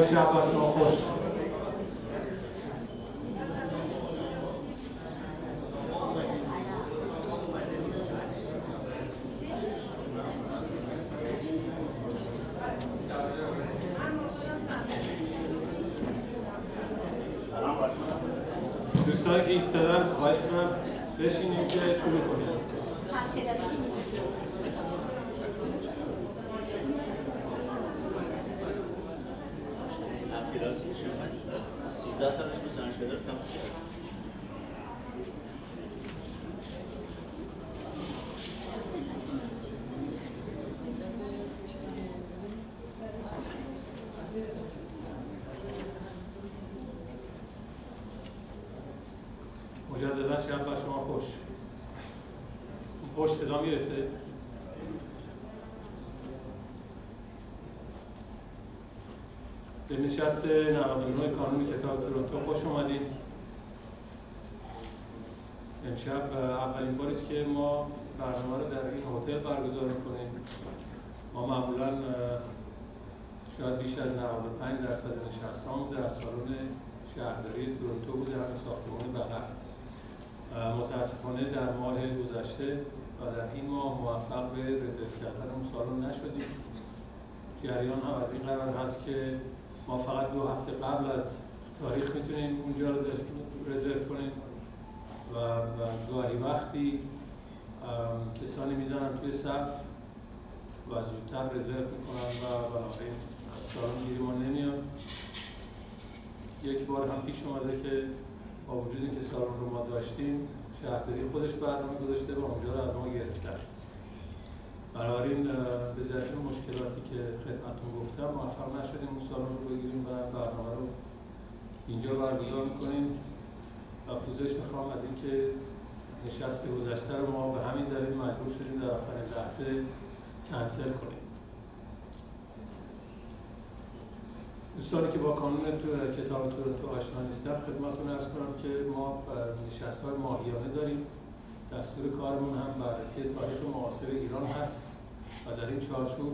خدای شب بر شما خوش دوستانی که ایستادن خواهش کنم بشینیم که شروع کنیم کلاسی شما 13 سالش به دانشگاه تموم کرد مجددا شب شما خوش خوش صدا می‌رسه به نشست 99 کانون کتاب تورنتو. خوش اومدید. امشب اولین باری است که ما برنامه رو در این هتل برگزار می‌کنیم. ما معمولا شاید بیش از 95 درصد نشست در سالن شهرداری تورنتو بوده همین ساختمان بغل. متاسفانه در ماه گذشته و در این ماه موفق به رزرو کردن اون سالن نشدیم. جریان هم از این قرار هست که فقط دو هفته قبل از تاریخ می‌تونیم اونجا رو رزرو کنیم و, و گاهی وقتی کسانی می‌زنن توی صف و زودتر رزرو می‌کنن و بنابراین سالن گیری ما نمیاد. یک بار هم پیش اومده که با وجود اینکه سالن رو ما داشتیم شهرداری خودش برنامه گذاشته و اونجا رو از ما گرفتن. بنابراین به دلیل مشکلاتی که خدمتتون گفتم موفق نشدیم اون سالن رو بگیریم و برنامه رو اینجا برگزار می‌کنیم. و پوزش می‌خوام از اینکه نشست گذشته رو ما به همین دلیل مجبور شدیم در آخرین لحظه کنسل کنیم. دوستانی که با کانون تو کتاب تورنتو آشنا نیستن خدمتتون ارز کنم که ما نشست های ماهیانه داریم. دستور کارمون هم بررسی تاریخ معاصر ایران هست. در این چارچوب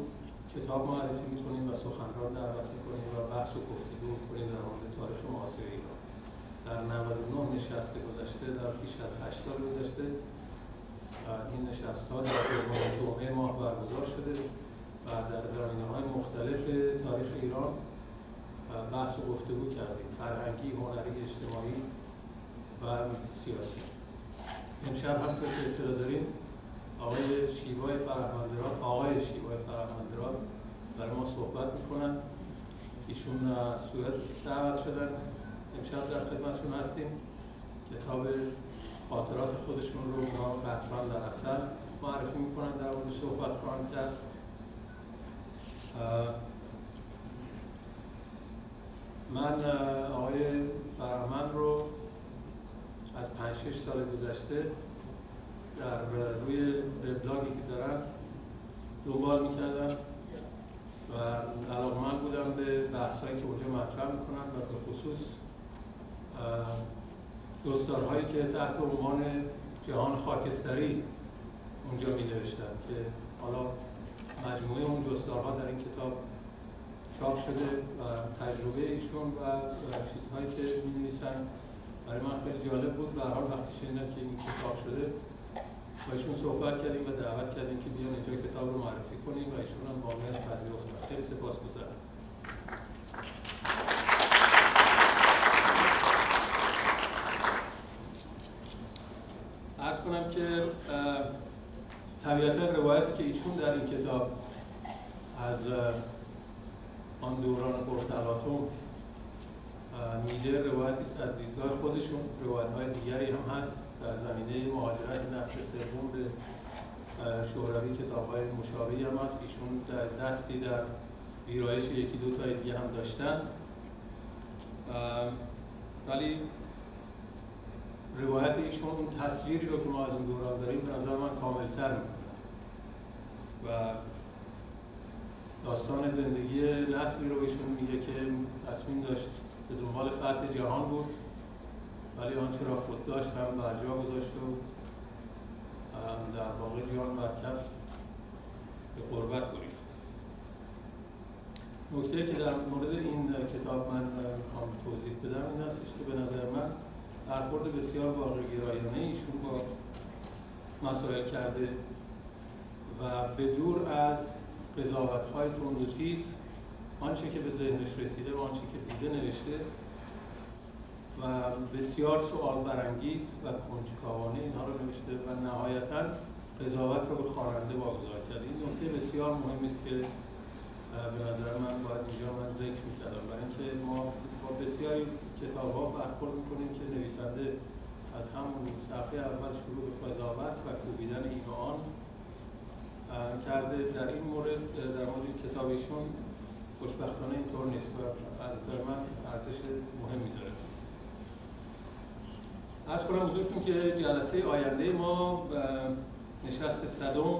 کتاب معرفی می‌کنیم و سخنران دعوت می‌کنیم و بحث و گفتگو می‌کنیم در مورد تاریخ معاصر ایران. در 99 نشست گذشته در بیش از 8 سال گذشته این نشست ها در جمعه ماه برگزار شده و در زمینه های مختلف تاریخ ایران بحث و گفتگو کردیم. فرهنگی، هنری، اجتماعی و سیاسی. امشب هم که اطلاع داریم آقای شیوای فرهمندران آقای شیوای فرهمندران برای ما صحبت می‌کنن. ایشون سوئد دعوت شدن. امشب در خدمتشون هستیم. کتاب خاطرات خودشون رو ما قطران در اثر معرفی می‌کنن در مورد صحبت خواهند کرد. من آقای فرهمند رو از پنج شش سال گذشته در روی وبلاگی که دارم دنبال می‌کردم و علاقمند بودم به بحثایی که اونجا مطرح می‌کنم و به خصوص جستارهایی که تحت عنوان جهان خاکستری اونجا می که حالا مجموعه اون جستارها در این کتاب چاپ شده و تجربه ایشون و چیزهایی که می برای من خیلی جالب بود. به حال وقتی شنیدم که این کتاب شده. با ایشون صحبت کردیم و دعوت کردیم که بیان اینجا کتاب رو معرفی کنیم و ایشون هم واقعیت پذیرفتن خیلی سپاسگزارم ارز کنم که طبیعتا روایتی که ایشون در این کتاب از آن دوران پرتلاتوم میده روایتی است از دیدگاه خودشون. روایت های دیگری هم هست. در زمینه مهاجرت نسل سوم به شوروی کتاب های مشابهی هم هست. ایشون دستی در ویرایش یکی دو تا دیگه هم داشتن. ولی روایت ایشون اون تصویری رو که ما از اون دوران داریم به نظر من کاملتر و داستان زندگی نسلی رو ایشون میگه که تصمیم داشت به دنبال فتح جهان بود. ولی آنچه را خود داشت هم برجا گذاشت و در واقع جان مرکز به قربت برید نکته که در مورد این کتاب من می‌خوام توضیح بدم این هستش که به نظر من برخورد بسیار واقعگرایانه ایشون با مسائل کرده و به دور از قضاوت های تندوتیز آنچه که به ذهنش رسیده و آنچه که دیده نوشته و بسیار سوال برانگیز و کنجکاوانه اینها رو نوشته و نهایتا قضاوت رو به خواننده واگذار کرده این نکته بسیار مهمی است که به نظر من باید اینجا من ذکر می‌کردم. برای اینکه ما با بسیاری کتاب ها برخورد می‌کنیم که نویسنده از همون صفحه اول شروع به قضاوت و کوبیدن این آن کرده. در این مورد در مورد کتاب ایشون خوشبختانه اینطور نیست و از نظر من ارزش مهمی داره. از کنم حضورتون که جلسه آینده ما نشست صدم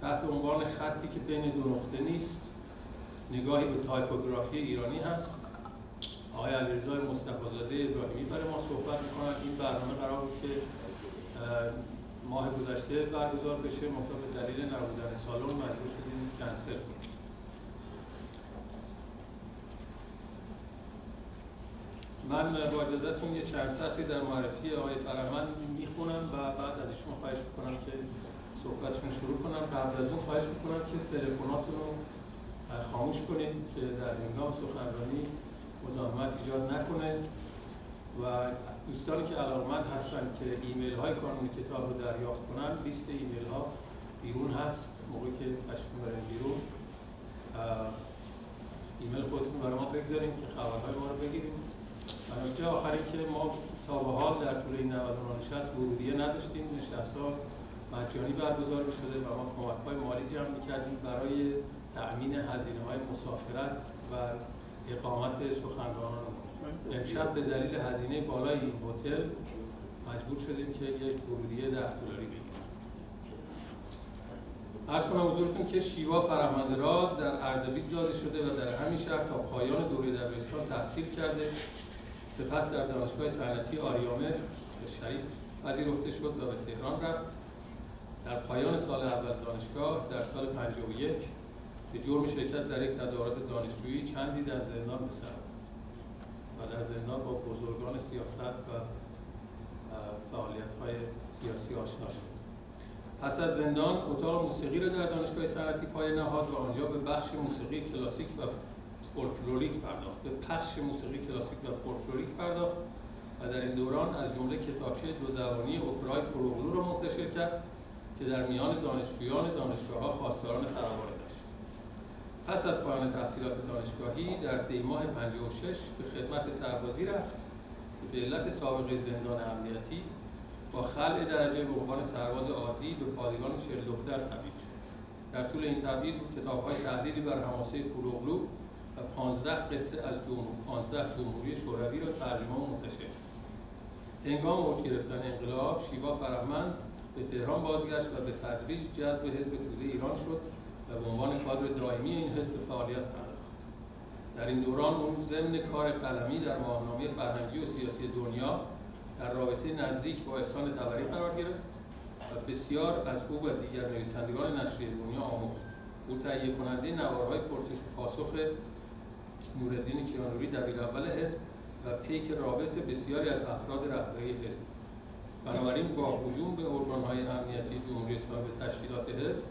تحت عنوان خطی که بین دو نقطه نیست نگاهی به تایپوگرافی ایرانی هست. آقای علیرضا مصطفی زاده ابراهیمی برای ما صحبت می‌کنن این برنامه قرار بود که ماه گذشته برگزار بشه. به دلیل نبودن سالن مجبور شدیم کنسل کنیم. من با اجازهتون یه چند سطری در معرفی آقای فرهمند می‌خونم و بعد از ایشون خواهش می‌کنم که صحبتشون شروع کنم. قبل از اون خواهش می‌کنم که تلفناتون رو خاموش کنید که در هنگام سخنرانی مزاحمت ایجاد نکنه و دوستانی که علاقمند هستن که ایمیل های کانون کتاب رو دریافت کنن لیست ایمیل ها بیرون هست موقعی که تشکیل برین بیرون. ایمیل خودتون برای ما بگذاریم که خبرهای ما رو بگیریم. و نکته آخری که ما تا به حال در طول این 99 نشست ورودیه نداشتیم. نشست ها مجانی برگزار شده و ما کمک های مالی جمع می‌کردیم برای تأمین هزینه های مسافرت و اقامت سخنرانان. امشب به دلیل هزینه بالای این هتل مجبور شدیم که یک ورودیه ده دلاری بگیریم. ارز کنم حضورتون که شیوا فرهمنده را در اردبیل داده شده و در همین شهر تا پایان دوره دبیرستان تحصیل کرده. سپس در دانشگاه صنعتی آریامه شریف پذیرفته شد و به تهران رفت. در پایان سال اول دانشگاه در سال 51 به جرم شرکت در یک تظاهرات دانشجویی چندی در زندان به و در زندان با بزرگان سیاست و فعالیت های سیاسی آشنا شد. پس از زندان اتاق موسیقی را در دانشگاه صنعتی پای نهاد و آنجا به بخش موسیقی کلاسیک و فولکلوریک پرداخت. به پخش موسیقی کلاسیک و فولکلوریک پرداخت و در این دوران از جمله کتابچه دو زبانی اپرای پروغلو را منتشر کرد که در میان دانشجویان دانشگاه ها خواستاران فراوانی داشت. پس از پایان تحصیلات دانشگاهی در دیماه 56 به خدمت سربازی رفت که به علت سابقه زندان امنیتی با خلع درجه به عنوان سرباز عادی به پادگان شهر دختر تبدیل شد. در طول این تبدیل کتاب های تحلیلی بر حماسه پروغلو و 15 قصه از جمهور 15 جمهوری شوروی را ترجمه و منتشر. هنگام اوج گرفتن انقلاب شیوا فرهمند به تهران بازگشت و به تدریج جذب حزب توده ایران شد و به عنوان کادر دائمی این حزب فعالیت پرداخت. در این دوران اون ضمن کار قلمی در ماهنامه فرهنگی و سیاسی دنیا در رابطه نزدیک با احسان طبری قرار گرفت و بسیار از او و دیگر نویسندگان نشریه دنیا آموخت. او تهیه کننده نوارهای پرسش پاسخ نورالدین کیانوری دبیر اول حزب و پیک رابط بسیاری از افراد رهبری حزب. بنابراین با هجوم به ارگانهای امنیتی جمهوری اسلامی به تشکیلات حزب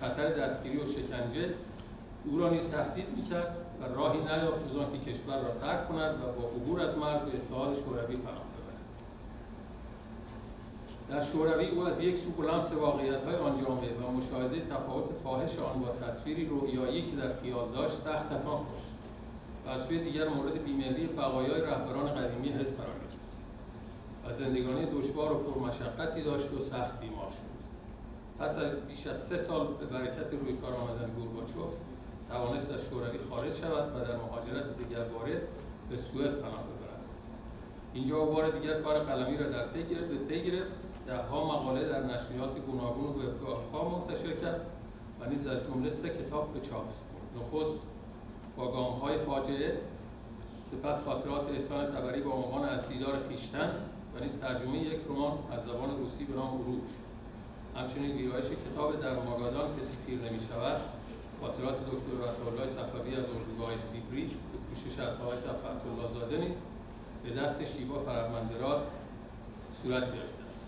خطر دستگیری و شکنجه او را نیز تهدید می‌کرد و راهی نیافت جز که کشور را ترک کند و با عبور از مرز به اتحاد شوروی پناه ببرد. در شوروی او از یک سو لمس واقعیت های آن جامعه و مشاهده تفاوت فاحش آن با تصویری رویایی که در خیال داشت سخت تکان خورد و از سوی دیگر مورد بیمهری بقایای رهبران قدیمی حزب قرار گرفت. و زندگانی دشوار و پرمشقتی داشت و سخت بیمار شد. پس از بیش از سه سال به برکت روی کار آمدن گورباچوف توانست از شوروی خارج شود و در مهاجرت وارد به سوئد پناه ببرد. اینجا بار دیگر کار قلمی را در پی گرفت به پی گرفت. دهها مقاله در نشریات گوناگون و وبگاهها منتشر کرد و نیز از جمله سه کتاب به چاپ نخست با گامهای فاجعه سپس خاطرات احسان تبری با عنوان از دیدار خیشتن و نیز ترجمه یک رمان از زبان روسی به نام روش همچنین ویرایش کتاب در ماگادان کسی پیر نمی شود خاطرات دکتر رتالله صفوی از اردوگاه سیبری به پوشش از آقای الله زاده نیست به دست شیوا فرمندراد صورت گرفته است.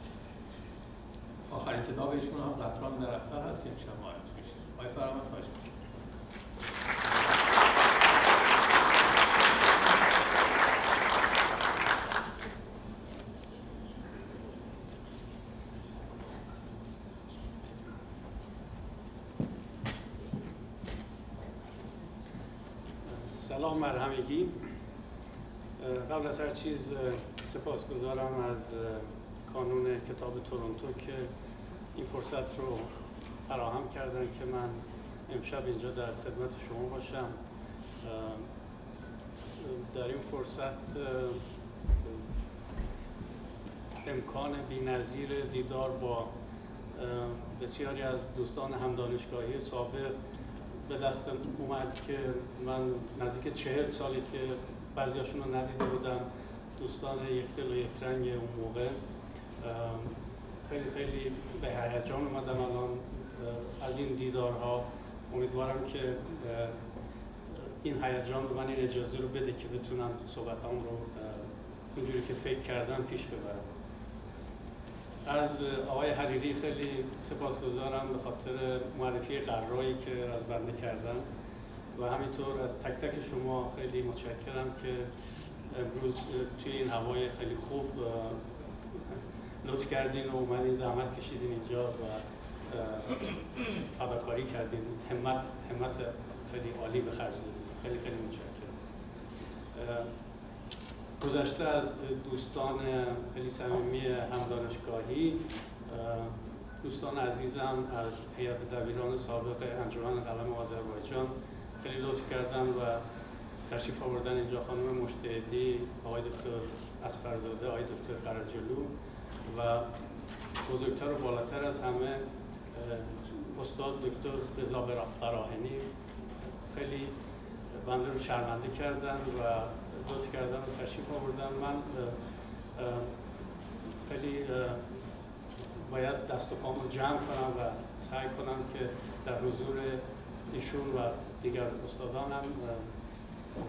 آخرین کتاب ایشون هم قطران در اثر هست که امشب معرفی میشه آقای فرمند خواهش سلام بر همگی قبل از هر چیز سپاسگزارم از کانون کتاب تورنتو که این فرصت رو فراهم کردن که من امشب اینجا در خدمت شما باشم. در این فرصت امکان بینظیر دیدار با بسیاری از دوستان همدانشگاهی سابق به دستم اومد که من نزدیک چهل سالی که بعضیاشون رو ندیده بودم دوستان یک دل و یک رنگ اون موقع. خیلی خیلی به هیجان اومدم الان از این دیدارها. امیدوارم که این هیجان رو من این اجازه رو بده که بتونم صحبتام رو اونجوری که فکر کردم پیش ببرم. از آقای حریری خیلی سپاسگزارم به خاطر معرفی قرایی که از بنده کردن و همینطور از تک تک شما خیلی متشکرم که امروز توی این هوای خیلی خوب لطف کردین و اومدین زحمت کشیدین اینجا و فداکاری کردین. همت همت خیلی عالی به خرج خیلی خیلی متشکرم. گذشته از دوستان خیلی صمیمی همدانشگاهی دوستان عزیزم از هیئت دبیران سابق انجمن قلم آذربایجان خیلی لطف کردن و تشریف آوردن اینجا خانم مشتهدی آقای دکتر اسفرزاده آقای دکتر قرجلو و بزرگتر و بالاتر از همه استاد دکتر رضا براهنی. خیلی بنده رو شرمنده کردن و لطف کردن و تشریف آوردن. من خیلی باید دست و پامو جمع کنم و سعی کنم که در حضور ایشون و دیگر استادانم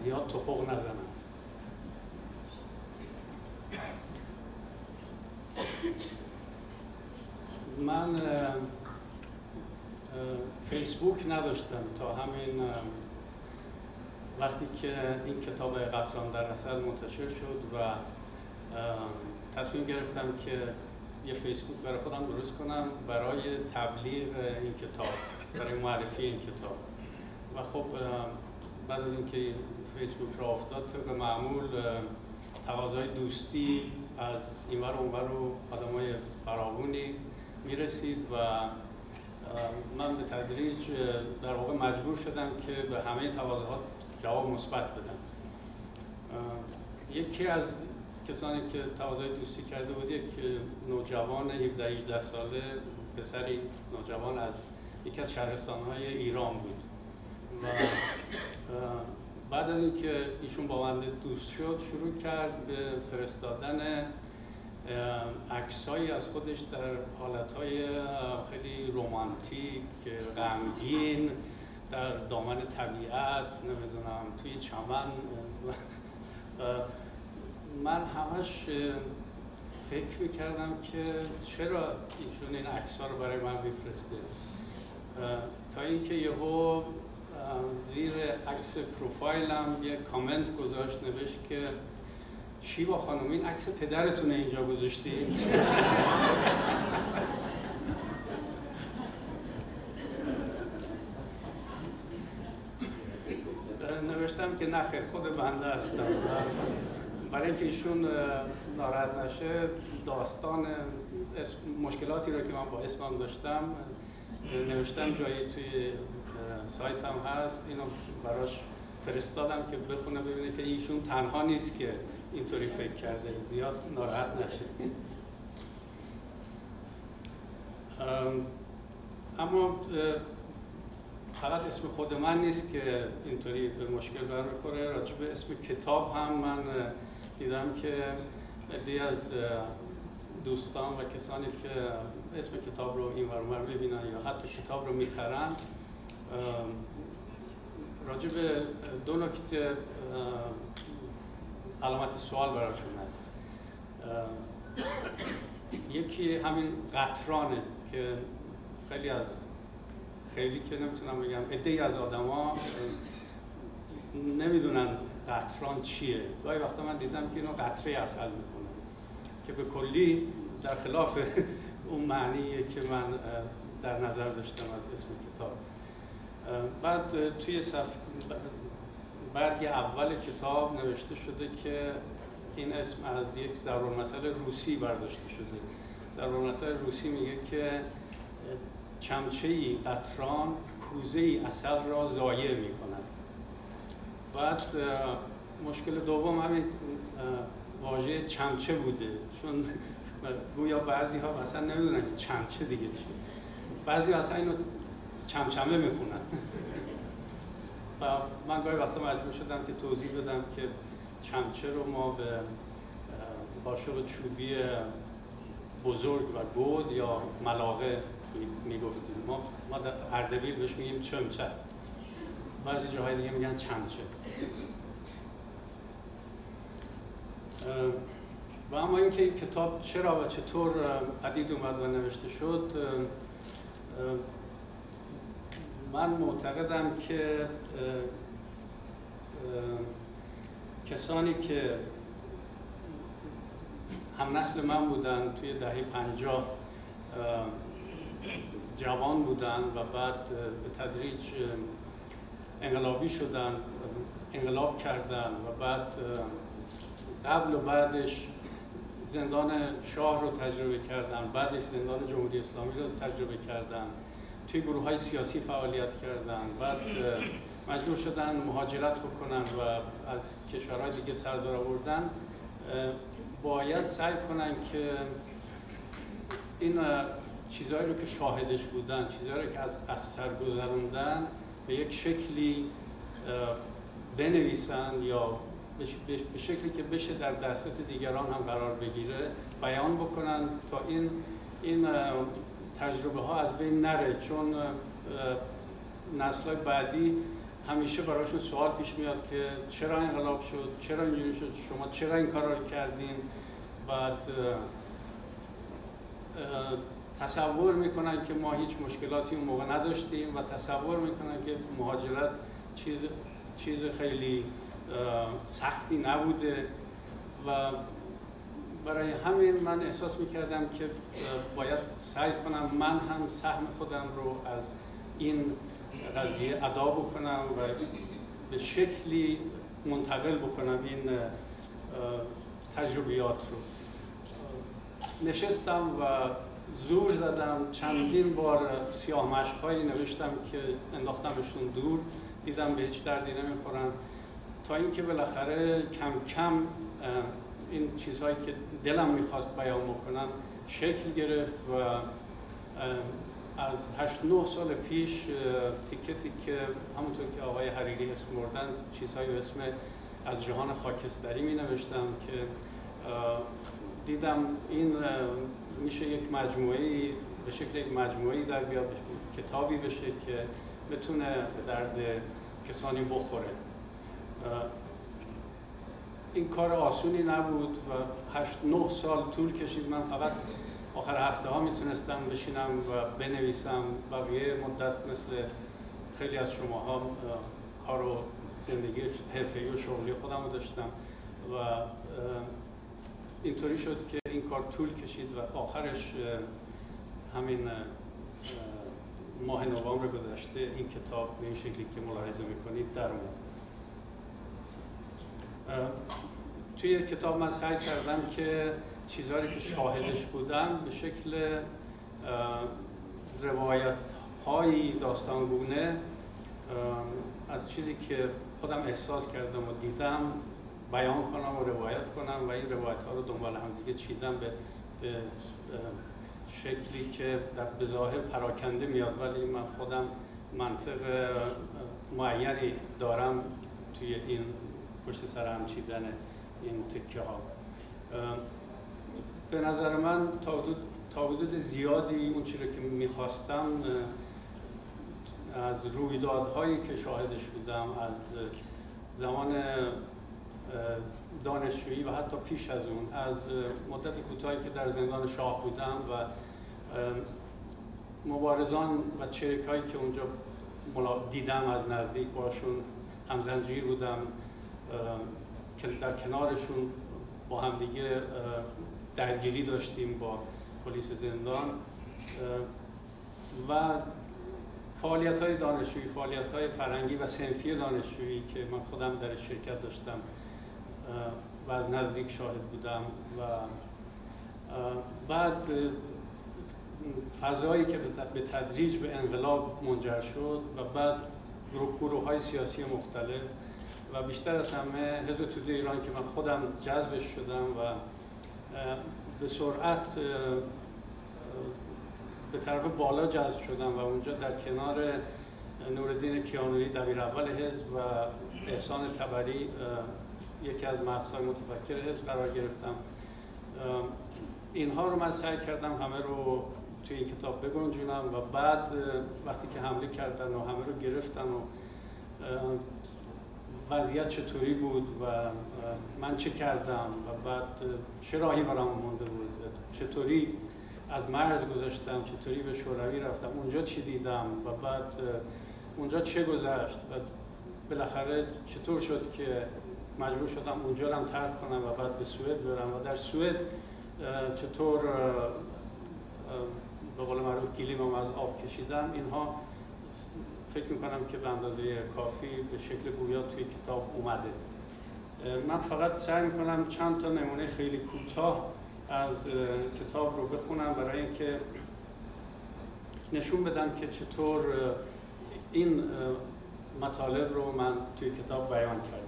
زیاد توپق نزنم. من فیسبوک نداشتم تا همین وقتی که این کتاب قطران در اصل منتشر شد و تصمیم گرفتم که یه فیسبوک برای خودم درست کنم برای تبلیغ این کتاب برای معرفی این کتاب. و خب بعد از اینکه فیسبوک را افتاد طبق معمول تقاضای دوستی از اینور و اونور و آدمای فراوونی می‌رسید و من به تدریج در واقع مجبور شدم که به همه تقاضاها جواب مثبت بدم یکی از کسانی که تقاضای دوستی کرده بود یک نوجوان 17 18 ساله پسری نوجوان از یکی از شهرستانهای ایران بود. و بعد از اینکه ایشون با من دوست شد شروع کرد به فرستادن عکسایی از خودش در حالتهای خیلی رومانتیک غمگین در دامن طبیعت نمی‌دونم توی چمن. من همش فکر می‌کردم که چرا ایشون این عکس رو برای من میفرسته. تا اینکه یهو زیر عکس پروفایلم یه کامنت گذاشت نوشت که شیوا خانم این عکس پدرتونه اینجا گذاشتیم نوشتم که نخیر خود بنده هستم. برای اینکه ایشون ناراحت نشه داستان مشکلاتی رو که من با اسمم داشتم نوشتم جایی توی سایت هم هست. اینو براش فرستادم که بخونه ببینه که ایشون تنها نیست که اینطوری فکر کرده. زیاد ناراحت نشه. اما فقط اسم خود من نیست که اینطوری به مشکل برمیخوره. راجع به اسم کتاب هم من دیدم که عده از دوستان و کسانی که اسم کتاب رو این ورمر ببینن یا حتی کتاب رو می‌خرن راجع به دو نکته علامت سوال براشون هست. یکی همین قطرانه که خیلی از خیلی که نمی‌تونم بگم. عده از آدما نمی‌دونن قطران چیه. گاهی وقتا من دیدم که اینو قطره اصل می‌کنن که به کلی در خلاف اون معنیه که من در نظر داشتم از اسم کتاب. بعد توی صف... برگ اول کتاب نوشته شده که این اسم از یک ضرور مسئله روسی برداشته شده. ضرور مسئله روسی میگه که چمچه ای قطران کوزه ای اصل را ضایع می کند بعد مشکل دوم همین واژه چمچه بوده. چون گویا بعضی ها اصلا نمی‌دونن که چمچه دیگه چی بعضی اصلا اینو چمچمه می‌خونن. و من گاهی وقتا مجبور شدم که توضیح بدم که چمچه رو ما به قاشق چوبی بزرگ و گود یا ملاقه می‌گفتیم ما ما در اردبیل بهش میگیم چمچه بعضی جاهای دیگه میگن چمچه و اما اینکه کتاب چرا و چطور پدید اومد و نوشته شد من معتقدم که کسانی که هم نسل من بودن توی دهه پنجاه جوان بودن و بعد به تدریج انقلابی شدن انقلاب کردن و بعد قبل و بعدش زندان شاه رو تجربه کردن بعدش زندان جمهوری اسلامی رو تجربه کردن توی گروه های سیاسی فعالیت کردن بعد مجبور شدن مهاجرت بکنن و از کشورهای دیگه سردار آوردن. باید سعی کنن که این چیزهایی رو که شاهدش بودن چیزهایی رو که از, از سر گذروندن به یک شکلی بنویسن یا به شکلی که بشه در دسترس دیگران هم قرار بگیره بیان بکنن تا این این تجربه ها از بین نره. چون نسل بعدی همیشه براشون سوال پیش میاد که چرا انقلاب شد؟ چرا اینجوری شد؟ شما چرا این کار رو کردین؟ بعد تصور می‌کنن که ما هیچ مشکلاتی اون موقع نداشتیم و تصور می‌کنن که مهاجرت چیز چیز خیلی سختی نبوده و برای همین من احساس می‌کردم که باید سعی کنم من هم سهم خودم رو از این قضیه ادا بکنم و به شکلی منتقل بکنم این تجربیات رو. نشستم و زور زدم. چندین بار سیاه مشقهایی نوشتم که انداختمشون دور. دیدم به هیچ دردی نمی‌خورن. تا اینکه بالاخره کم کم این چیزهایی که دلم می‌خواست بیان بکنم شکل گرفت و از هشت نه سال پیش تیکه تیکه همونطور که آقای حریری اسم بردن چیزهایی به اسم از جهان خاکستری می نوشتم که دیدم این میشه یک مجموعه به شکل یک مجموعه در بیاد کتابی بشه که بتونه به درد کسانی بخوره. این کار آسونی نبود و هشت نه سال طول کشید. من فقط آخر هفته ها می‌تونستم بشینم و بنویسم. بقیه مدت مثل خیلی از شماها کار و زندگی حرفه‌ای و شغلی خودم رو داشتم و اینطوری شد که این کار طول کشید و آخرش همین ماه نوامبر گذشته این کتاب به این شکلی که ملاحظه می‌کنید در اومد. توی کتاب من سعی کردم که چیزهایی که شاهدش بودم به شکل روایت هایی داستانگونه از چیزی که خودم احساس کردم و دیدم بیان کنم و روایت کنم و این روایت ها رو دنبال هم دیگه چیدم به, شکلی که در بظاهر پراکنده میاد. ولی من خودم منطق معینی دارم توی این پشت سر هم چیدن این تکه ها به نظر من تا حدود, تا حدود زیادی اون چیزی که می‌خواستم از رویدادهایی که شاهدش بودم از زمان دانشجویی و حتی پیش از اون از مدت کوتاهی که در زندان شاه بودم و مبارزان و چریک هایی که اونجا دیدم از نزدیک باشون همزنجیر بودم که در کنارشون با همدیگه درگیری داشتیم با پلیس زندان و فعالیت های دانشجویی، فعالیت های فرنگی و سنفی دانشجویی که من خودم در شرکت داشتم و از نزدیک شاهد بودم و بعد فضایی که به تدریج به انقلاب منجر شد و بعد گروه های سیاسی مختلف و بیشتر از همه حزب توده ایران که من خودم جذبش شدم و به سرعت به طرف بالا جذب شدم و اونجا در کنار نوردین کیانوی دبیر اول حزب و احسان تبری یکی از مقصای متفکر حزب قرار گرفتم. اینها رو من سعی کردم همه رو توی این کتاب بگنجونم و بعد وقتی که حمله کردن و همه رو گرفتن و وضعیت چطوری بود و من چه کردم و بعد چه راهی برام مونده بود چطوری از مرز گذاشتم چطوری به شوروی رفتم اونجا چی دیدم و بعد اونجا چه گذشت و بالاخره چطور شد که مجبور شدم اونجا هم ترک کنم و بعد به سوئد برم و در سوئد چطور به قول معروف گلیمم از آب کشیدم. اینها فکر می‌کنم که به اندازه کافی به شکل گویا توی کتاب اومده. من فقط سعی می‌کنم چند تا نمونه خیلی کوتاه از کتاب رو بخونم برای اینکه نشون بدم که چطور این مطالب رو من توی کتاب بیان کردم.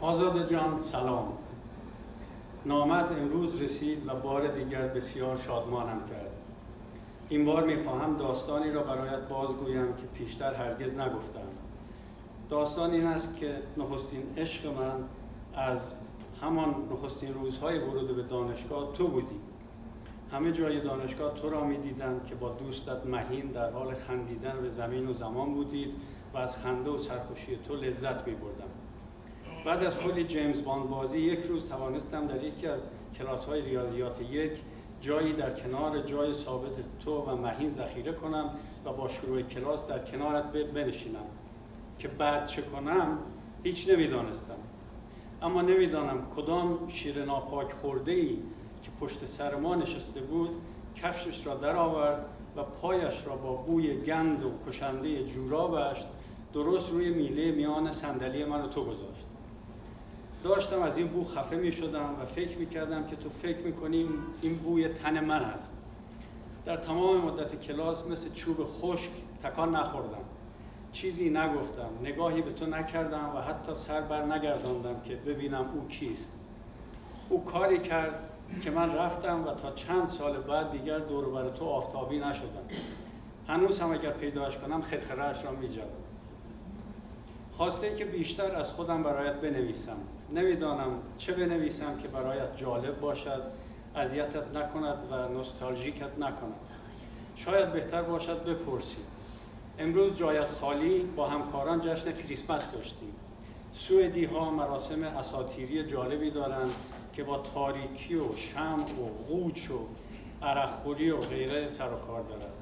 آزاد جان سلام. نامت امروز رسید و بار دیگر بسیار شادمانم کرد. این بار می‌خواهم داستانی را برایت بازگویم که پیشتر هرگز نگفتم. داستان این است که نخستین عشق من از همان نخستین روزهای ورود به دانشگاه تو بودی. همه جای دانشگاه تو را می‌دیدم که با دوستت مهین در حال خندیدن به زمین و زمان بودید و از خنده و سرخوشی تو لذت می بردم. بعد از کلی جیمز باند بازی یک روز توانستم در یکی از کلاس های ریاضیات یک جایی در کنار جای ثابت تو و مهین ذخیره کنم و با شروع کلاس در کنارت بنشینم. که بعد چه کنم هیچ نمی‌دانستم. اما نمی‌دانم کدام شیر ناپاک خورده ای که پشت سر ما نشسته بود کفشش را درآورد و پایش را با بوی گند و کشنده جورابش درست روی میله میان صندلی من و تو گذاشت. داشتم از این بو خفه می شدم و فکر می کردم که تو فکر می کنیم این بوی تن من است در تمام مدت کلاس مثل چوب خشک تکان نخوردم. چیزی نگفتم نگاهی به تو نکردم و حتی سر بر نگرداندم که ببینم او کیست. او کاری کرد که من رفتم و تا چند سال بعد دیگر دور بر تو آفتابی نشدم. هنوز هم اگر پیداش کنم خرخرهاش را می خواسته که بیشتر از خودم برایت بنویسم. نمی‌دانم چه بنویسم که برایت جالب باشد اذیتت نکند و نوستالژیکت نکند. شاید بهتر باشد بپرسی. امروز جایت خالی با همکاران جشن کریسمس داشتیم. سوئدی ها مراسم اساتیری جالبی دارند که با تاریکی و شم و قوچ و عرقخوری و غیره سر و کار دارد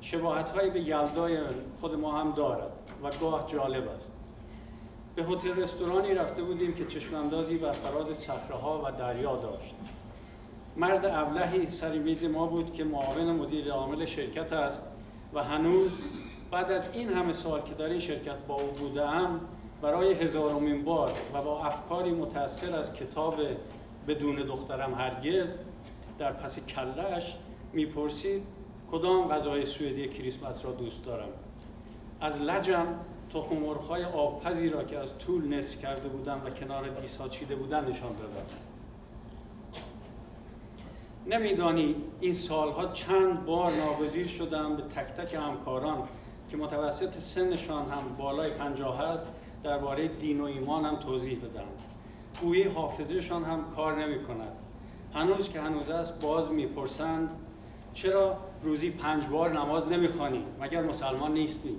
شباهت هایی به یلدای خود ما هم دارد و گاه جالب است. به هتل رستورانی رفته بودیم که چشماندازی بر فراز صخره و دریا داشت. مرد ابلهی سر میز ما بود که معاون مدیر عامل شرکت است و هنوز بعد از این همه سال که در این شرکت با او بودم برای هزارمین بار و با افکاری متأثر از کتاب بدون دخترم هرگز در پس کلش می‌پرسید کدام غذای سوئدی کریسمس را دوست دارم؟ از لجم تخم مرغ‌های آبپزی را که از طول نصف کرده بودم و کنار دیسها چیده بودن نشان دادم. نمیدانی این سالها چند بار ناگزیر شدم به تک تک همکاران که متوسط سنشان هم بالای پنجاه هست درباره دین و ایمان هم توضیح بدم. گویی حافظهشان هم کار نمی کند هنوز که هنوز است باز می‌پرسند چرا روزی پنج بار نماز نمی‌خوانی؟ مگر مسلمان نیستی؟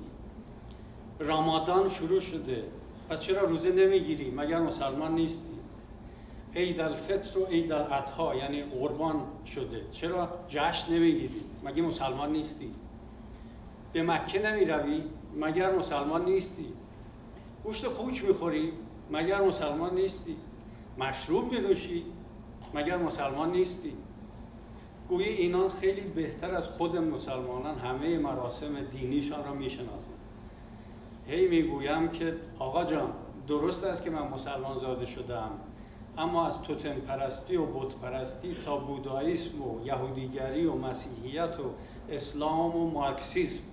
رمضان شروع شده. پس چرا روزه نمی‌گیری؟ مگر مسلمان نیستی؟ عید الفطر و عید الاضحی یعنی قربان شده. چرا جشن نمی‌گیری؟ مگر مسلمان نیستی؟ به مکه نمی‌روی؟ مگر مسلمان نیستی. گوشت خوک می‌خوری؟ مگر مسلمان نیستی. مشروب میدوشی مگر مسلمان نیستی. گویی اینان خیلی بهتر از خود مسلمانان همه مراسم دینیشان را می‌شناسند هی می‌گویم که آقا جان درست است که من مسلمان زاده شدم اما از توتن پرستی و بت پرستی تا بودایسم و یهودیگری و مسیحیت و اسلام و مارکسیسم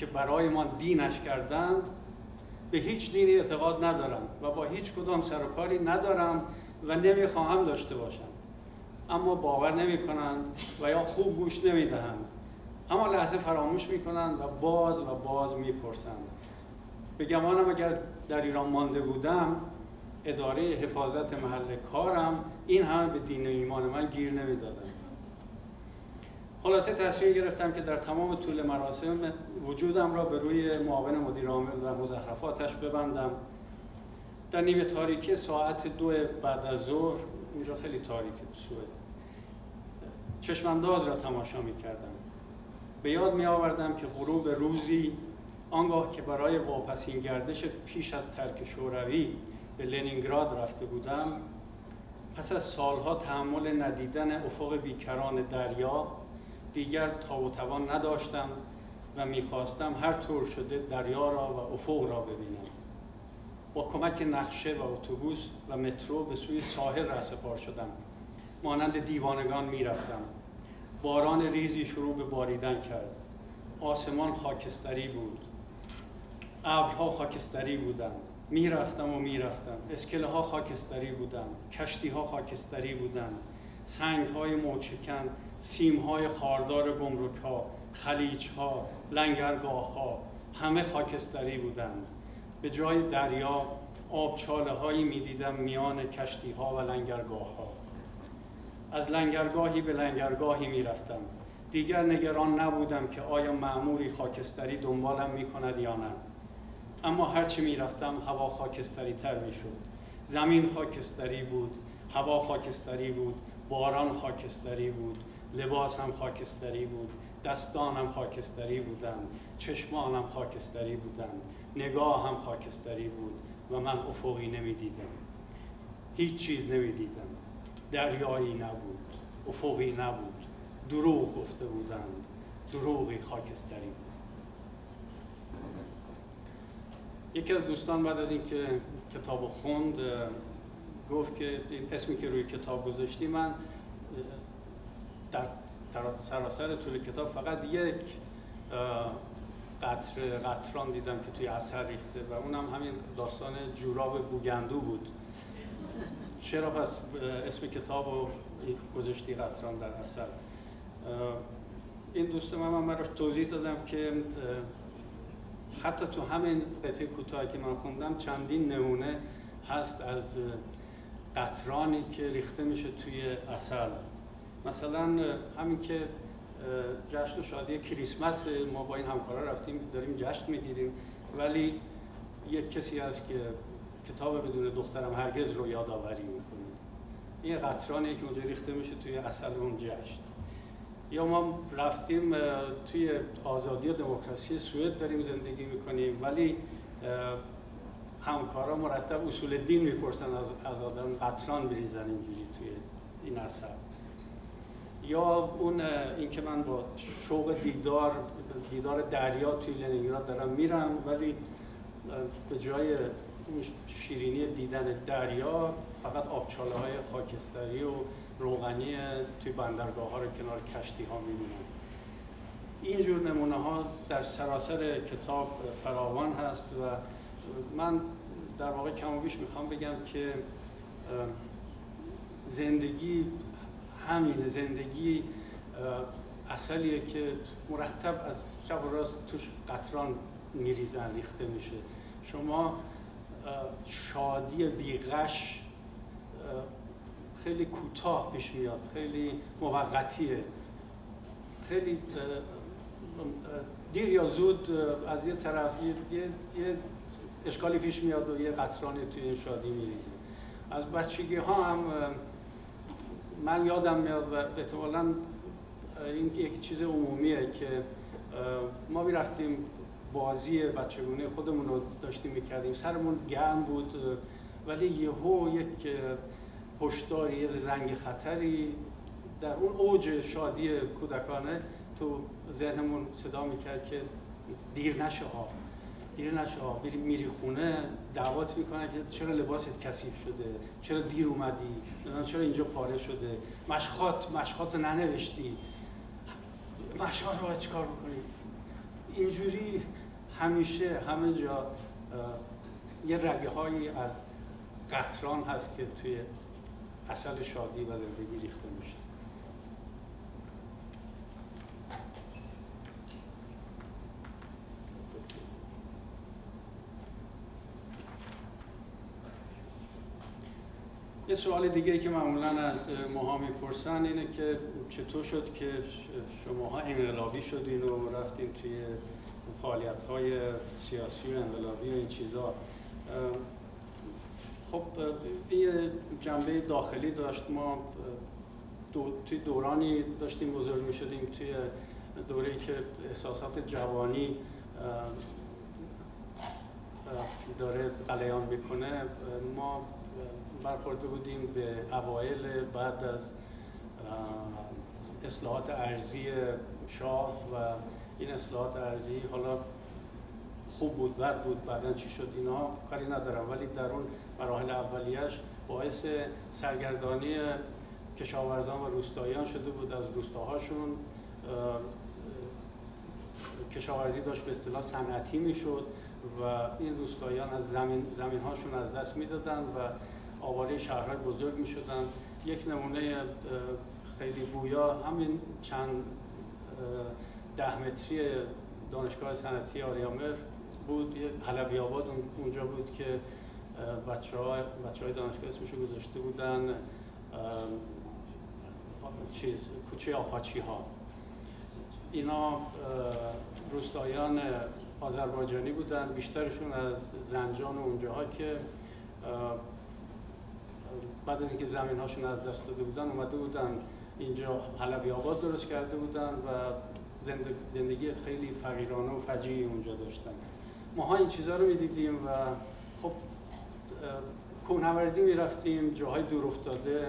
که برای ما دینش کردند به هیچ دینی اعتقاد ندارم و با هیچ کدام سر و کاری ندارم و نمی‌خواهم داشته باشم. اما باور نمی کنند و یا خوب گوش نمی دهند اما لحظه فراموش می کنند و باز و باز می پرسند به گمانم اگر در ایران مانده بودم اداره حفاظت محل کارم این همه به دین و ایمان من گیر نمی‌دادن خلاصه تصمیم گرفتم که در تمام طول مراسم وجودم را به روی معاون مدیر عامل و مزخرفاتش ببندم. در نیمه تاریکی ساعت دو بعد از ظهر اونجا خیلی تاریک سوئد. چشمانداز را تماشا می کردم به یاد می آوردم که غروب روزی آنگاه که برای واپسین گردش پیش از ترک شوروی به لنینگراد رفته بودم پس از سالها تحمل ندیدن افق بیکران دریا دیگر تا و توان نداشتم و می‌خواستم هر طور شده دریا را و افق را ببینم. با کمک نقشه و اتوبوس و مترو به سوی ساحل رهسپار شدم. مانند دیوانگان می‌رفتم. باران ریزی شروع به باریدن کرد. آسمان خاکستری بود. ابرها خاکستری بودند. می‌رفتم و می‌رفتم. اسکله ها خاکستری بودن کشتی ها خاکستری بودن سنگ های موچکن سیم های خاردار گمرک ها خلیج ها لنگرگاه ها همه خاکستری بودند. به جای دریا آبچاله هایی می‌دیدم میان کشتی ها و لنگرگاه ها از لنگرگاهی به لنگرگاهی می‌رفتم. دیگر نگران نبودم که آیا معموری خاکستری دنبالم می‌کند یا نه. اما هرچی می‌رفتم هوا خاکستری تر می‌شد. زمین خاکستری بود هوا خاکستری بود. باران خاکستری بود لباس هم خاکستری بود دستانم خاکستری بودند چشمانم خاکستری بودند نگاه هم خاکستری بود و من افقی نمی‌دیدم. هیچ چیز نمی‌دیدم. دریایی نبود افقی نبود دروغ گفته بودند دروغی خاکستری بود. یکی از دوستان بعد از اینکه کتاب خوند گفت که اسمی که روی کتاب گذاشتی من در سراسر طول کتاب فقط یک قطر قطران دیدم که توی اثر ریخته و اونم همین داستان جوراب بوگندو بود. چرا پس اسم کتاب رو گذاشتی قطران در اثر؟ این دوست من من براش توضیح دادم که حتی تو همین قطعه کوتاهی که من خوندم چندین نمونه هست از قطرانی که ریخته میشه توی اصل مثلا همین که جشن و شادی کریسمس ما با این همکارا رفتیم داریم جشن می‌گیریم. ولی یک کسی هست که کتاب بدون دخترم هرگز رو یادآوری می‌کنه. این قطرانی که اونجا ریخته میشه توی اصل اون جشن. یا ما رفتیم توی آزادی و دموکراسی سوئد داریم زندگی می‌کنیم. ولی همکارا مرتب اصول دین می‌پرسن از, از آدم قطران بریزن اینجوری توی این اثر یا اون اینکه من با شوق دیدار دیدار دریا توی لنینگراد دارم میرم ولی به جای شیرینی دیدن دریا فقط آبچاله های خاکستری و روغنی توی بندرگاه ها رو کنار کشتی ها می‌بینن این جور نمونه ها در سراسر کتاب فراوان هست و من در واقع کم و بیش می‌خوام بگم که زندگی همینه. زندگی اصلیه که مرتب از شب و راست توش قطران میریزن ریخته میشه. شما شادی بیغش خیلی کوتاه پیش میاد خیلی موقتیه. خیلی دیر یا زود از یه طرف یه, یه اشکالی پیش میاد و یه قطرانی توی شادی میریزه. از بچگی ها هم من یادم میاد و احتمالا این یک چیز عمومیه که ما می‌رفتیم بازی بچگونه خودمون رو داشتیم می‌کردیم. سرمون گرم بود ولی یهو یک هشداری یه زنگ خطری در اون اوج شادی کودکانه تو ذهنمون صدا می‌کرد که دیر نشه ها. دیر نشه ها میری خونه دعوت می‌کنه که چرا لباست کثیف شده؟ چرا دیر اومدی؟ چرا اینجا پاره شده؟ مشخات مشخات ننوشتی. مشخات رو باید چیکار بکنی؟ اینجوری همیشه همه جا یه رگه هایی از قطران هست که توی اصل شادی و زندگی ریخته میشه. یه سوال دیگه که معمولا از ماها می‌پرسن اینه که چطور شد که شماها انقلابی شدین و رفتین توی فعالیت های سیاسی و انقلابی و این چیزا؟ خب این جنبه داخلی داشت. ما دو، توی دورانی داشتیم بزرگ می شدیم توی دوره که احساسات جوانی داره قلیان می‌کنه. ما برخورده بودیم به اوایل بعد از اصلاحات ارزی شاه و این اصلاحات ارزی حالا خوب بود بد بود بعدا چی شد؟ اینا کاری ندارم. ولی در اون مراحل اولیش باعث سرگردانی کشاورزان و روستاییان شده بود از روستاهاشون. کشاورزی داشت به اصطلاح صنعتی می‌شد و این روستاییان از زمین زمین هاشون از دست می‌دادن و آواره شهرهای بزرگ می‌شدن. یک نمونه خیلی بویا همین چند ده متری دانشگاه صنعتی آریامر بود. یه حلبی آباد اونجا بود که بچه, ها، بچه های دانشگاه اسمشو گذاشته بودن چیز کوچه آپاچی ها اینا روستایان آذربایجانی بودن. بیشترشون از زنجان و اونجاها که بعد از اینکه زمین هاشون از دست داده بودن اومده بودن اینجا حلبی آباد درست کرده بودن و زندگی خیلی فقیرانه و فجیعی اونجا داشتن. ما این چیزها رو می‌دیدیم و خب کوهنوردی می‌رفتیم جاهای دور افتاده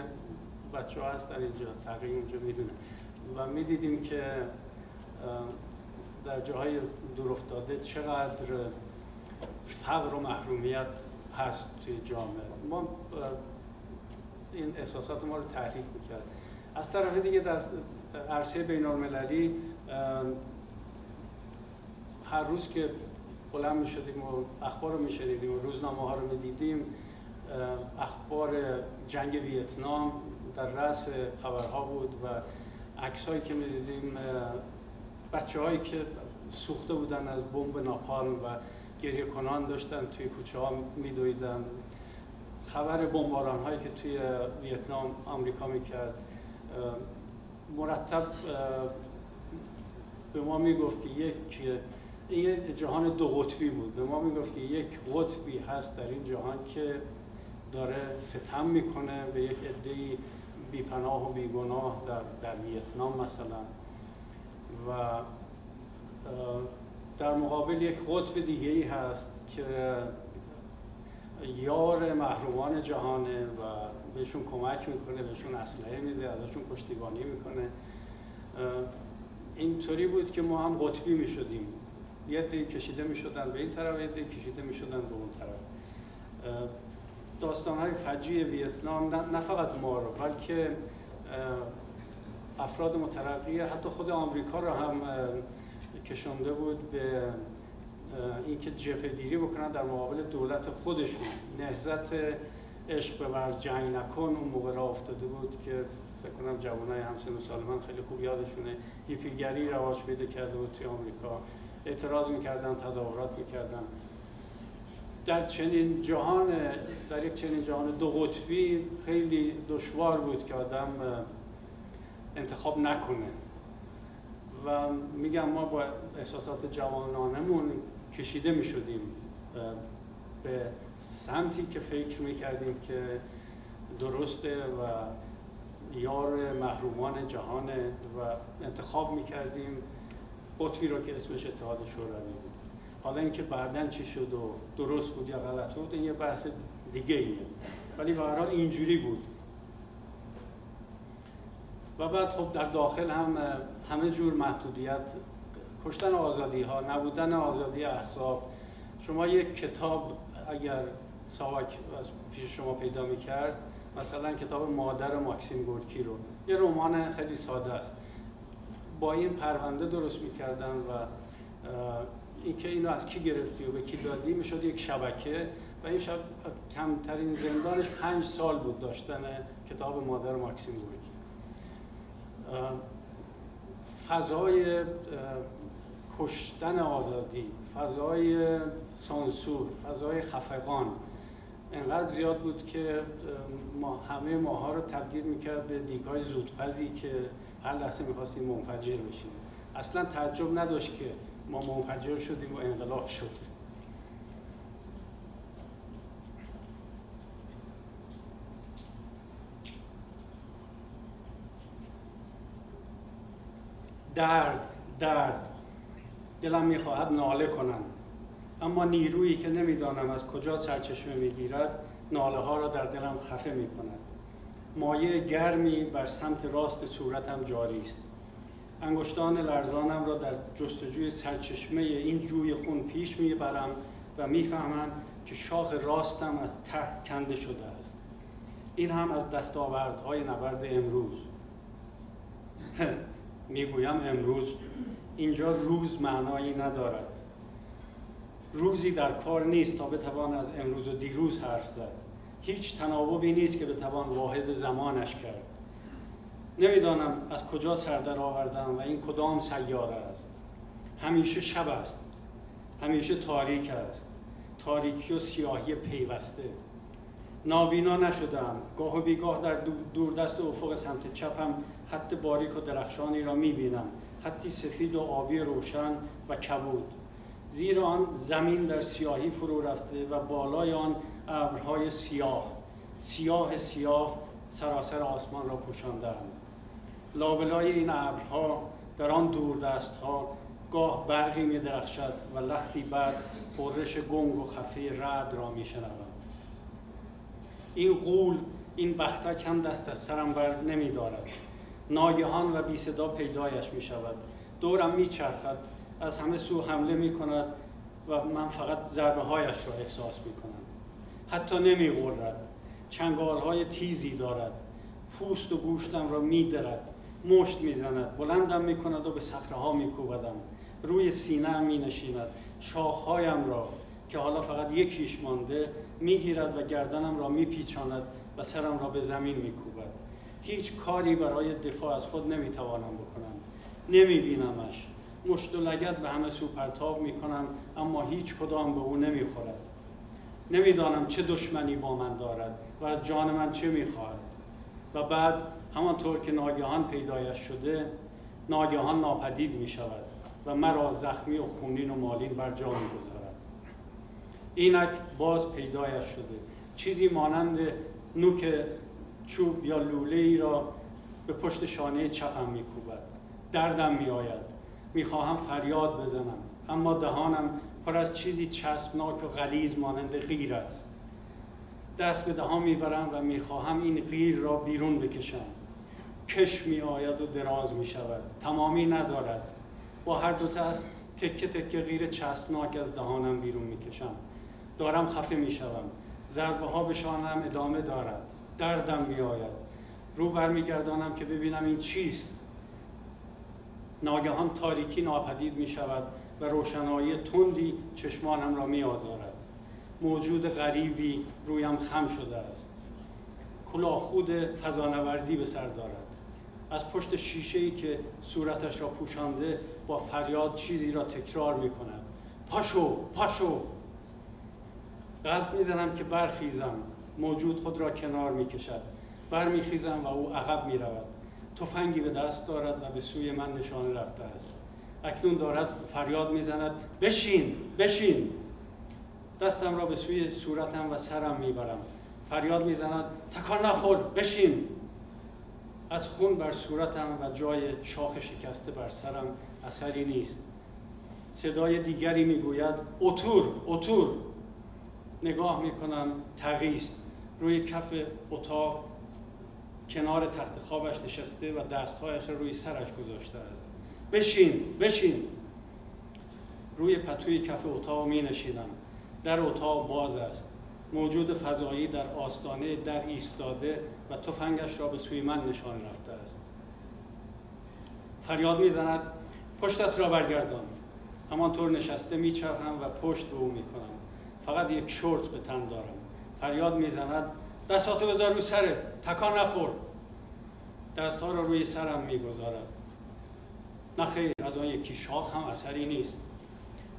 بچه ها هستن اینجا تقریبا اونجا می‌دونن و می‌دیدیم که در جاهای دور افتاده چقدر فقر و محرومیت هست توی جامعه. ما این احساسات ما رو تحریک می‌کرد. از طرف دیگه در عرصه بین المللی هر روز که بلند می شدیم و اخبار رو می و روزنامه ها رو می دیدیم اخبار جنگ ویتنام در رأس خبرها بود و عکس هایی که می دیدیم بچه هایی که سوخته بودن از بمب ناپالم و گریه کنان داشتن توی کوچه ها می دویدن خبر بمباران هایی که توی ویتنام آمریکا می‌کرد مرتب به ما می‌گفت که یک این جهان دو قطبی بود. به ما می‌گفت که یک قطبی هست در این جهان که داره ستم می‌کنه به یک عده بیپناه و بیگناه در, در ویتنام مثلا. و در مقابل یک قطب دیگه ای هست که یار محرومان جهانه و بهشون کمک می‌کنه بهشون اسلحه میده ازشون پشتیبانی می‌کنه. اینطوری بود که ما هم قطبی می‌شدیم. یه دی کشیده می‌شدن به این طرف یه دی کشیده می‌شدن به اون طرف. داستان های فجی ویتنام نه فقط ما رو بلکه افراد مترقی حتی خود آمریکا رو هم کشنده بود به اینکه جبهه گیری بکنن در مقابل دولت خودشون نهزت عشق ورز جنگ نکن. اون موقع را افتاده بود که فکر کنم جوانای همسن و سال من خیلی خوب یادشونه. هیپیگری رواج پیدا کرده بود توی آمریکا. اعتراض می‌کردن تظاهرات می‌کردن. در چنین جهان در یک چنین جهان دو قطبی خیلی دشوار بود که آدم انتخاب نکنه. و میگم ما با احساسات جوانانمون کشیده می‌شدیم به سمتی که فکر می‌کردیم که درسته و یار محرومان جهانه و انتخاب می‌کردیم قطبی رو که اسمش اتحاد شوروی بود. حالا اینکه بعدا چی شد و درست بود یا غلط بود این یه بحث دیگه ایه. ولی به حال اینجوری بود. و بعد خب در داخل هم همه جور محدودیت کشتن آزادی ها نبودن آزادی احساب شما یک کتاب اگر ساواک از پیش شما پیدا می‌کرد مثلا کتاب مادر ماکسیم گورکی رو. یه رمان خیلی ساده است. با این پرونده درست می‌کردن و اینکه اینو از کی گرفتی و به کی دادی می‌شد یک شبکه و این شب کمترین زندانش پنج سال بود داشتن کتاب مادر ماکسیم گورکی. فضای کشتن آزادی فضای سانسور فضای خفقان. انقدر زیاد بود که ما همه ماها رو تبدیل می‌کرد به دیگهای زودپزی که هر لحظه می‌خواستیم منفجر بشیم. اصلا تعجب نداشت که ما منفجر شدیم و انقلاب شد. درد درد. دلم می‌خواهد ناله کنم اما نیرویی که نمی‌دانم از کجا سرچشمه می‌گیرد ناله ها را در دلم خفه می کند مایه گرمی بر سمت راست صورتم جاری است. انگشتان لرزانم را در جستجوی سرچشمه این جوی خون پیش می‌برم و می‌فهمم که شاخ راستم از ته کنده شده است. این هم از دستاوردهای نبرد امروز. می‌گویم امروز. اینجا روز معنایی ندارد. روزی در کار نیست تا بتوان از امروز و دیروز حرف زد. هیچ تناوبی نیست که بتوان واحد زمانش کرد. نمی‌دانم از کجا سردر آوردم و این کدام سیاره است. همیشه شب است. همیشه تاریک است. تاریکی و سیاهی پیوسته. نابینا نشدم. گاه و بیگاه در دوردست افق سمت چپم. خط باریک و درخشانی را می‌بینم. خطی سفید و آبی روشن و کبود. زیر آن زمین در سیاهی فرو رفته و بالای آن ابرهای سیاه. سیاه سیاه سراسر آسمان را پوشاندند. لابلای این ابرها در آن دوردست ها گاه برقی می درخشد و لختی بعد پرش گنگ و خفه رد را می این قول این بختک هم دست از سرم بر نمی دارد ناگهان و بی صدا پیدایش می شود. دورم می چرخد. از همه سو حمله می کند و من فقط ضربه هایش را احساس می کنم. حتی نمی غرد. چنگال های تیزی دارد. پوست و گوشتم را می درد. مشت می زند. بلندم می کند و به سخره ها می کوبدم. روی سینه می نشیند. شاخهایم را که حالا فقط یکیش مانده می‌گیرد و گردنم را میپیچاند و سرم را به زمین میکوبد هیچ کاری برای دفاع از خود نمی‌توانم بکنم. نمیبینمش. مشت و لگت به همه سو پرتاب می‌کنم اما هیچ کدام به او نمی‌خورد. نمی‌دانم چه دشمنی با من دارد و از جان من چه می‌خواهد. و بعد همانطور که ناگهان پیدایش شده ناگهان ناپدید می شود و مرا زخمی و خونین و مالین بر جا می گذارد اینک باز پیدایش شده. چیزی مانند نوک چوب یا لوله ای را به پشت شانه چپم می کوبد دردم می آید می خواهم فریاد بزنم. اما دهانم پر از چیزی چسبناک و غلیز مانند غیر است. دست به دهان می‌برم و می‌خواهم این غیر را بیرون بکشم. کش می آید و دراز می شود تمامی ندارد. با هر دو است تکه تکه غیر چسبناک از دهانم بیرون می کشم دارم خفه می شوم ضربه ها به شانم ادامه دارد. دردم می آید رو برمیگردانم که ببینم این چیست. ناگهان تاریکی ناپدید می شود و روشنایی تندی چشمانم را می آزارد موجود غریبی رویم خم شده است. کلاه خود فضانوردی به سر دارد. از پشت شیشه ای که صورتش را پوشانده با فریاد چیزی را تکرار می کند پاشو پاشو! قلب می‌زنم که برخیزم. موجود خود را کنار می کشد برمیخیزم و او عقب می رود تفنگی به دست دارد و به سوی من نشانه رفته است. اکنون دارد فریاد می‌زند بشین بشین. دستم را به سوی صورتم و سرم می‌برم. فریاد می‌زند تکان نخور بشین. از خون بر صورتم و جای شاخ شکسته بر سرم اثری نیست. صدای دیگری می‌گوید اتور اتور. نگاه می‌کنم تغییست. روی کف اتاق کنار تخت خوابش نشسته و دستهایش را روی سرش گذاشته است. بشین بشین. روی پتوی کف اتاق می نشینم. در اتاق باز است. موجود فضایی در آستانه در ایستاده و تفنگش را به سوی من نشان رفته است. فریاد می‌زند پشتت را برگردان. همانطور نشسته میچرخم و پشت به او می‌کنم فقط یک شورت به تن دارم. فریاد می‌زند. دستاتو بذار رو سرت تکان نخور. دستها را روی سرم می‌گذارد. نه خیر از آن یکی شاخ هم اثری نیست.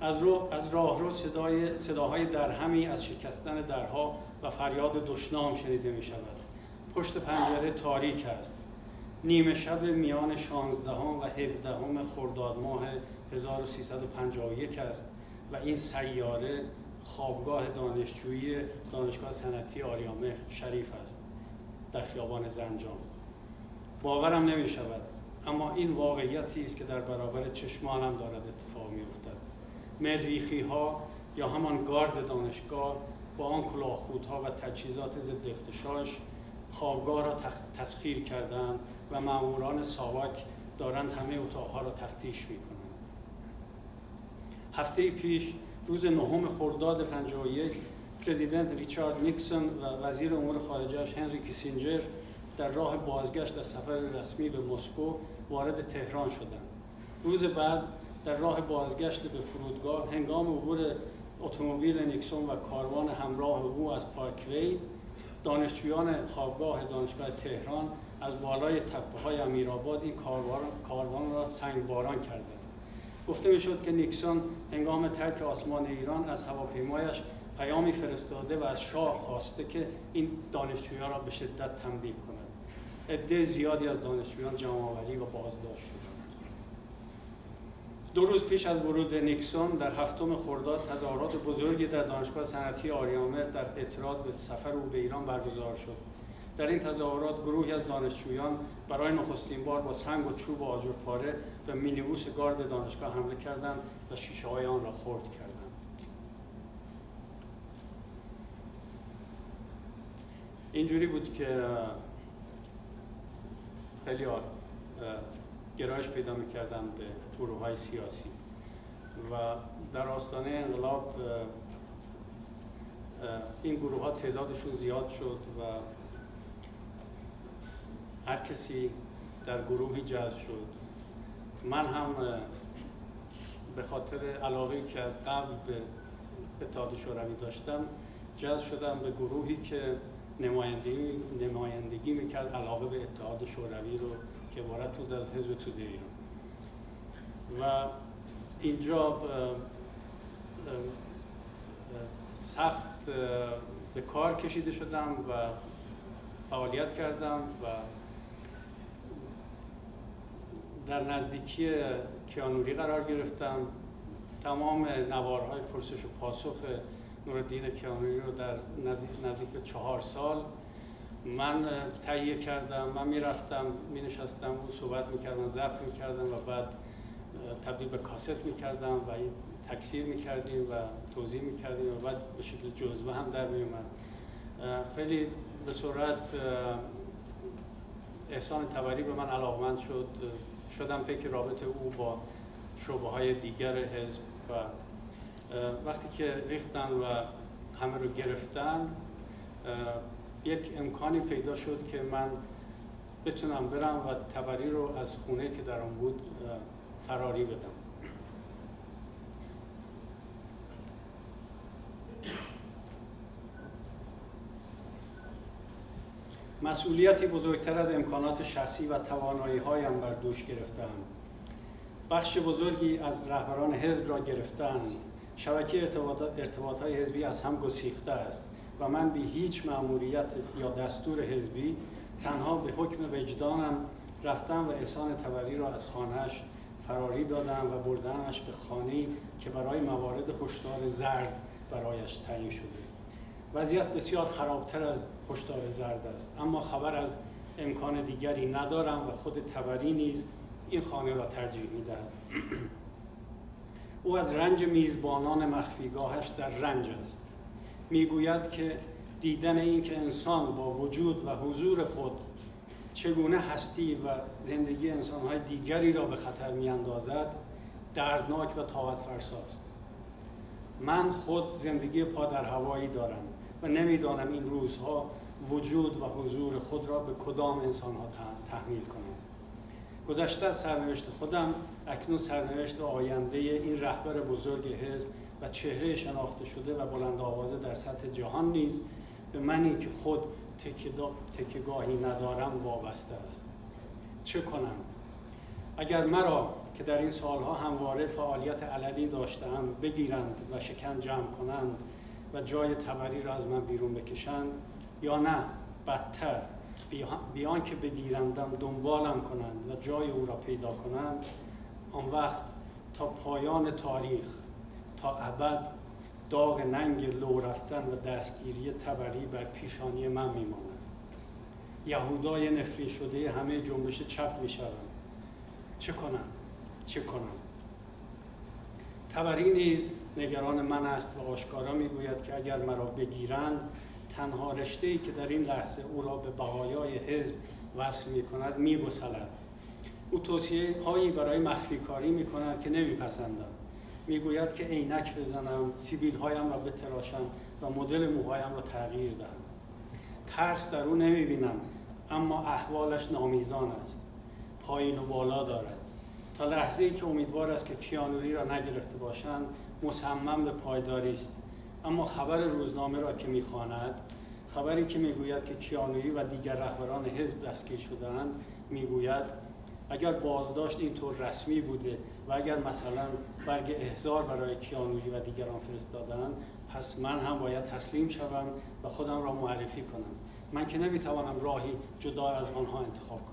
از, رو، از راه رو صدای، صداهای درهمی از شکستن درها و فریاد دشنام شنیده می شود پشت پنجره تاریک است. نیمه شب میان 16 و 17 خرداد ماه 1351 است و این سیاره خوابگاه دانشجویی دانشگاه صنعتی آریامه شریف است در خیابان زنجان باورم نمی شود اما این واقعیتی است که در برابر چشمانم دارد اتفاق می افتد مریخی ها یا همان گارد دانشگاه با آن کلاهخودها و تجهیزات ضد اختشاش خوابگاه را تسخیر کردند و ماموران ساواک دارند همه اتاقها را تفتیش می کنند. هفته پیش روز نهم خرداد 51 پرزیدنت ریچارد نیکسون و وزیر امور خارجهش هنری کیسینجر در راه بازگشت از سفر رسمی به مسکو وارد تهران شدند. روز بعد در راه بازگشت به فرودگاه هنگام عبور اتومبیل نیکسون و کاروان همراه او از پارکوی دانشجویان خوابگاه دانشگاه تهران از بالای تپه های امیرآباد این کاروان را سنگباران کردند گفته می‌شد که نیکسون هنگام ترک آسمان ایران از هواپیمایش پیامی فرستاده و از شاه خواسته که این دانشجویان را به شدت تنبیه کند. عده زیادی از دانشجویان جمعآوری و بازداشت شدند. دو روز پیش از ورود نیکسون در هفتم خرداد تظاهرات بزرگی در دانشگاه صنعتی آریامر در اعتراض به سفر او به ایران برگزار شد. در این تظاهرات گروهی از دانشجویان برای نخستین بار با سنگ و چوب و آجرپاره به مینیبوس گارد دانشگاه حمله کردند و شیشه های آن را خرد کردند. اینجوری بود که خیلی گرایش پیدا می‌کردن به گروه های سیاسی و در آستانه انقلاب این گروه ها تعدادشون زیاد شد و هر کسی در گروهی جذب شد. من هم به خاطر علاقه که از قبل به اتحاد شوروی داشتم جذب شدم به گروهی که نمایندگی, نمایندگی می‌کرد علاقه به اتحاد شوروی رو که عبارت بود از حزب توده ایران. و اینجا سخت به کار کشیده شدم و فعالیت کردم و در نزدیکی کیانوری قرار گرفتم. تمام نوارهای پرسش و پاسخ نوردین کیانوری رو در نزدیک به چهار سال من تهیه کردم من می‌رفتم می نشستم و صحبت می‌کردم ضبط می‌کردم و بعد تبدیل به کاست می‌کردم و تکثیر می‌کردیم و توضیح می‌کردیم و بعد به شکل جزوه هم در میومد خیلی به صورت احسان تبری به من علاقمند شد. شدم فکر رابط او با شعبه های دیگر حزب و وقتی که ریختن و همه رو گرفتن یک امکانی پیدا شد که من بتونم برم و تبری رو از خونه که در آن بود فراری بدم. مسئولیتی بزرگتر از امکانات شخصی و توانایی هایم بر دوش گرفتم بخش بزرگی از رهبران حزب را گرفتن شبکه ارتباط های حزبی از هم گسیخته است و من به هیچ مأموریت یا دستور حزبی تنها به حکم وجدانم رفتم و احسان تبری را از خانهش فراری دادم و بردنش به خانه که برای موارد هشدار زرد برایش تعیین شده وضعیت بسیار خرابتر از هشدار زرد است. اما خبر از امکان دیگری ندارم و خود تبری نیز این خانه را ترجیح می‌دهد. او از رنج میزبانان مخفیگاهش در رنج است. می‌گوید که دیدن این که انسان با وجود و حضور خود چگونه هستی و زندگی انسانهای دیگری را به خطر میاندازد دردناک و طاقت فرساست من خود زندگی پادر هوایی دارم. و نمی‌دانم این روزها وجود و حضور خود را به کدام انسان ها تحمیل کنم. گذشته سرنوشت خودم اکنون سرنوشت آینده این رهبر بزرگ حزب و چهره شناخته شده و بلند آوازه در سطح جهان نیز به منی که خود تکگاهی ندارم وابسته است. چه کنم؟ اگر مرا که در این سالها همواره فعالیت علنی داشتم بگیرند و شکن جمع کنند و جای تبری را از من بیرون بکشند یا نه بدتر. بیان که بگیرندم دنبالم کنند و جای او را پیدا کنند آن وقت تا پایان تاریخ تا ابد داغ ننگ لو رفتن و دستگیری تبری بر پیشانی من میماند. یهودای نفری شده همه جنبش چپ می‌شوند. چه کنم؟ چه کنم؟ تبری نیز نگران من است و آشکارا می‌گوید که اگر مرا بگیرند تنها رشته ای که در این لحظه او را به بقایای حزب وصل می کند می او توصیه هایی برای مخفی کاری می کند که نمیپسندم. می‌گوید که عینک بزنم سیبیل هایم را بتراشم و مدل موهایم را تغییر دهم. ترس در او نمی بینم اما احوالش نامیزان است. پایین و بالا دارد. تا لحظه ای که امیدوار است که کیانوری را نگرفته باشند مصمم به پایداری است. اما خبر روزنامه را که می‌خواند خبری که می‌گوید که کیانوری و دیگر رهبران حزب دستگیر شدهاند می‌گوید اگر بازداشت اینطور رسمی بوده و اگر مثلا برگ احضار برای کیانوری و دیگران فرستادن پس من هم باید تسلیم شوم و خودم را معرفی کنم. من که نمی‌توانم راهی جدا از آنها انتخاب کنم.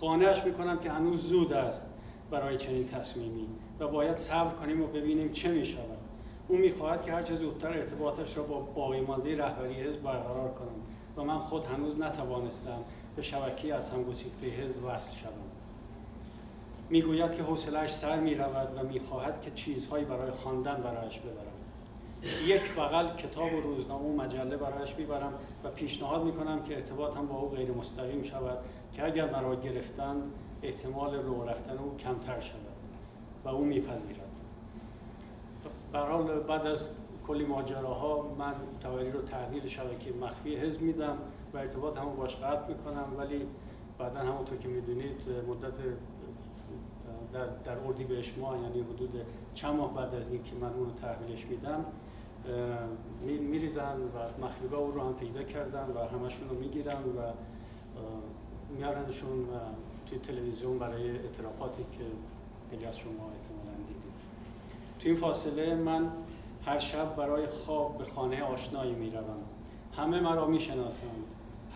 قانعش می‌کنم که هنوز زود است برای چنین تصمیمی و باید صبر کنیم و ببینیم چه می‌شود. او می‌خواهد که هرچه زودتر ارتباطش را با باقی مانده رهبری حزب برقرار کنم و من خود هنوز نتوانستم به شبکه از هم گسیخته حزب وصل شوم. می‌گوید که حوصلهاش سر می‌رود و می‌خواهد که چیزهایی برای خواندن برایش ببرم. یک بغل کتاب و روزنامه و مجله برایش می‌برم و پیشنهاد می‌کنم که ارتباطم با او غیر مستقیم شود که اگر مرا گرفتند احتمال رو رفتن او کمتر شود و او میپذیرد. حال بعد از کلی ماجراها من تواری رو تحویل شبکه مخفی حزب میدم و ارتباط همون باش قطع می‌کنم ولی بعدا همونطور که می‌دونید مدت در, در اردی بهش ماه یعنی حدود چند ماه بعد از اینکه من اون رو تحویلش میدم میریزن و مخلوقه او رو هم پیدا کردن و همشون رو می‌گیرن و میارنشون توی تلویزیون برای اعترافاتی که خیلی از شما احتمالا دیدید. توی این فاصله من هر شب برای خواب به خانه آشنایی می‌روم. همه مرا می‌شناسند.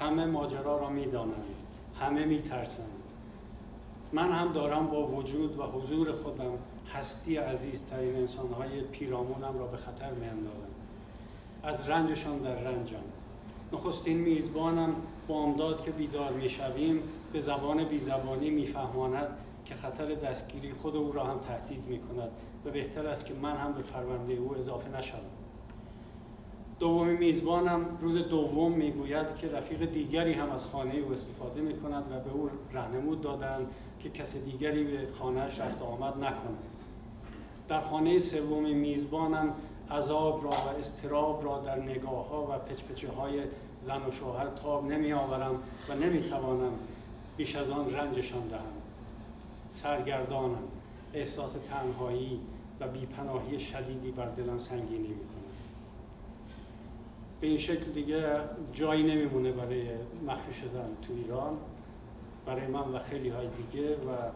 همه ماجرا را می‌دانند. همه میترسند. من هم دارم با وجود و حضور خودم هستی عزیزترین انسانهای پیرامونم را به خطر میاندازم. از رنجشان در رنجم. نخستین میزبانم بامداد که بیدار می‌شویم به زبان بیزبانی میفهماند که خطر دستگیری خود او را هم تهدید می کند و بهتر است که من هم به فرمانده او اضافه نشوم. دومی میزبانم روز دوم می‌گوید که رفیق دیگری هم از خانه او استفاده می کند و به او رهنمود دادند که کس دیگری به خانهش رفت آمد نکند. در خانه سومی میزبانم عذاب را و استراب را در نگاه ها و پچپچه های زن و شوهر تاب نمی آورم و نمی توانم بیش از آن رنجشان دهم. سرگردانم. احساس تنهایی و بیپناهی شدیدی بر دلم سنگینی می به این شکل دیگه جایی نمیمونه برای مخفی شدن تو ایران. برای من و خیلی های دیگه و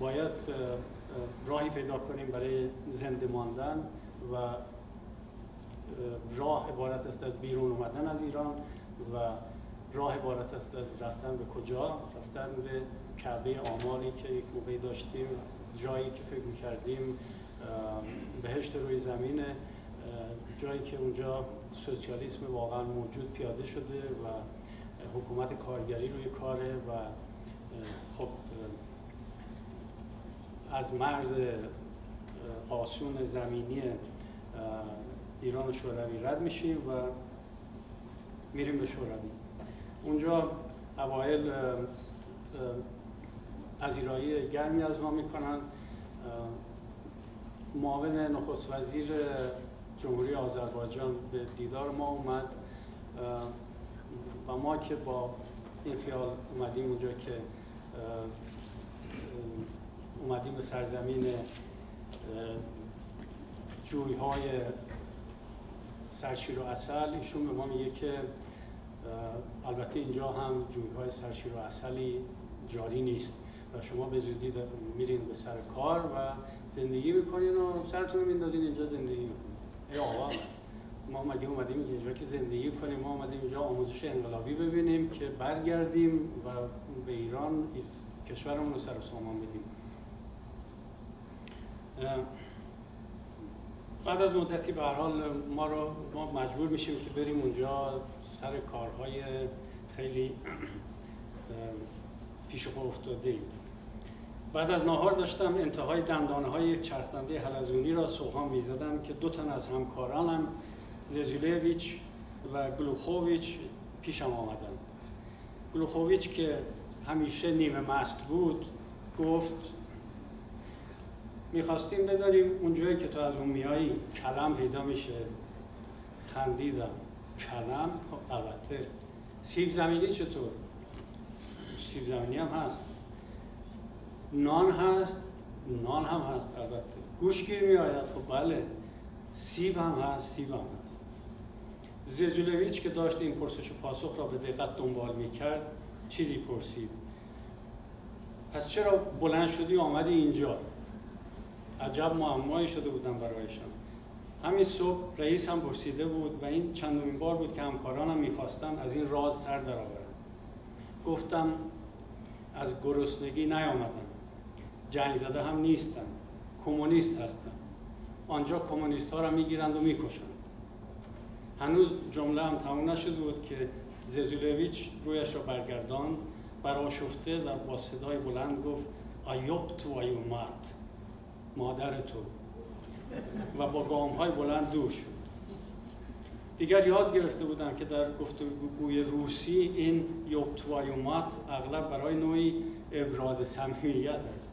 باید راهی پیدا کنیم برای زنده ماندن و راه عبارت است از بیرون اومدن از ایران و راه عبارت است از رفتن به کجا؟ رفتن به کعبه آمالی که یک موقعی داشتیم جایی که فکر می‌کردیم بهشت روی زمینه جایی که اونجا سوسیالیسم واقعا موجود پیاده شده و حکومت کارگری روی کاره و خب از مرز آسون زمینی ایران شوروی رد میشیم و میریم به شوروی. اونجا اوایل پذیرایی گرمی از ما می‌کنن. معاون نخست وزیر جمهوری آذربایجان به دیدار ما اومد. و ما که با این خیال اومدیم اونجا که اومدیم به سرزمین جویهای سرشیر و اصل ایشون به ما میگه که البته اینجا هم جویهای سرشیر و اصلی جاری نیست و شما به زودی میرین به سر کار و زندگی می‌کنین و سرتون رو میندازین اینجا زندگی می‌کنین. ای آقا ما مگه اومدیم اینجا که زندگی کنیم. ما اومدیم اینجا آموزش انقلابی ببینیم که برگردیم و به ایران کشورمون رو سر سامان بدیم. بعد از مدتی به حال ما رو ما مجبور میشیم که بریم اونجا سر کارهای خیلی پیش پا افتاده ایم. بعد از ناهار داشتم انتهای دندانه های چرخدنده حلزونی را سوهان می‌زدم که دو تن از همکارانم ززولویچ و گلوخوویچ پیشم آمدند گلوخوویچ که همیشه نیمه مست بود گفت می‌خواستیم بداریم اونجایی که تو از اون میایی کلم پیدا میشه. خندیدم. کلم؟ خب البته. سیب زمینی چطور؟ سیب زمینی هم هست. نان هست. نان هم هست البته. گوشگیر می آید خب بله. سیب هم هست سیب هم هست. زیزولویچ که داشت این پرسش و پاسخ را به دقت دنبال می کرد چیزی پرسید. پس چرا بلند شدی آمدی اینجا؟ عجب معمایی شده بودم برایشان. همین صبح رئیس هم پرسیده بود و این چندمین بار بود که همکارانم می‌خواستن از این راز سر درآورم گفتم از گرسنگی نیامدم جنگ زده هم نیستم کمونیست هستم آنجا کمونیست ها را می‌گیرند و می‌کشند. هنوز جمله هم تموم نشده بود که ززولویچ رویش را برگرداند براشفته و با صدای بلند گفت آیوب تو آیومات مادر تو و با گام های بلند دور شد. دیگر یاد گرفته بودم که در گفتگوی روسی این یوبتوایومات اغلب برای نوعی ابراز صمیمیت است.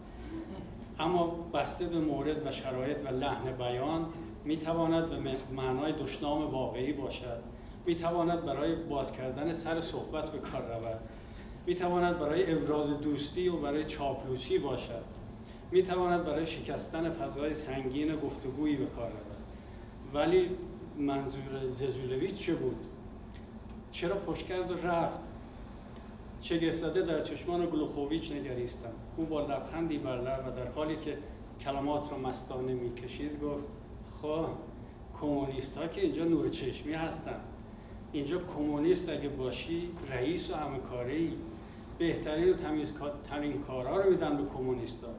اما بسته به مورد و شرایط و لحن بیان می تواند به معنای دشنام واقعی باشد. می تواند برای باز کردن سر صحبت به کار رود. می تواند برای ابراز دوستی و برای چاپلوسی باشد. می تواند برای شکستن فضای سنگین گفتگویی به کار رود ولی منظور ززولویچ چه بود؟ چرا پشت کرد و رفت؟ شگفتزده در چشمان گلوخوویچ نگریستم او با لبخندی بر و در حالی که کلمات را مستانه می‌کشید گفت خواه کمونیست ها که اینجا نور چشمی هستن اینجا کمونیست اگه باشی رئیس و همه کاری بهترین و تمیزترین کارها رو میدن به کمونیست ها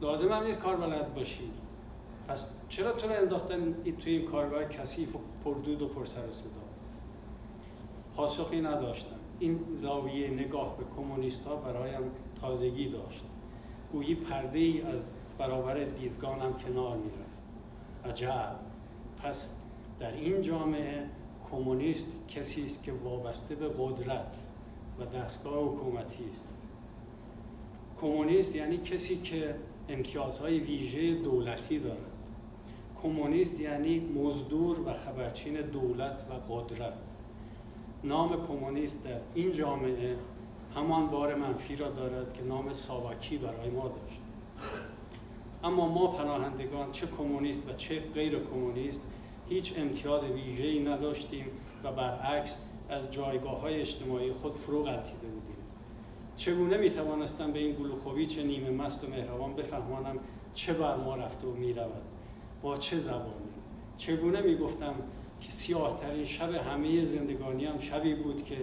لازم هم کار بلد باشی. پس چرا تو رو انداختن توی این کارگاه کثیف و پردود و پرسر و صدا؟ پاسخی نداشتم این زاویه نگاه به کمونیست ها برایم تازگی داشت. گویی پرده ای از برابر دیدگانم کنار می‌رفت. عجب. پس در این جامعه کمونیست کسی است که وابسته به قدرت و دستگاه حکومتی است. کمونیست یعنی کسی که امتیازهای ویژه دولتی دارد کمونیست یعنی مزدور و خبرچین دولت و قدرت. نام کمونیست در این جامعه همان بار منفی را دارد که نام ساواکی برای ما داشت. اما ما پناهندگان چه کمونیست و چه غیر کمونیست هیچ امتیاز ویژه‌ای نداشتیم و برعکس از جایگاه های اجتماعی خود فرو غلطیده چگونه می توانستم به این گلوخویچ نیمه مست و مهربان بفهمانم چه بر ما رفته و می رود با چه زبانی؟ چگونه می گفتم که سیاهترین شب همه زندگانی هم شبی بود که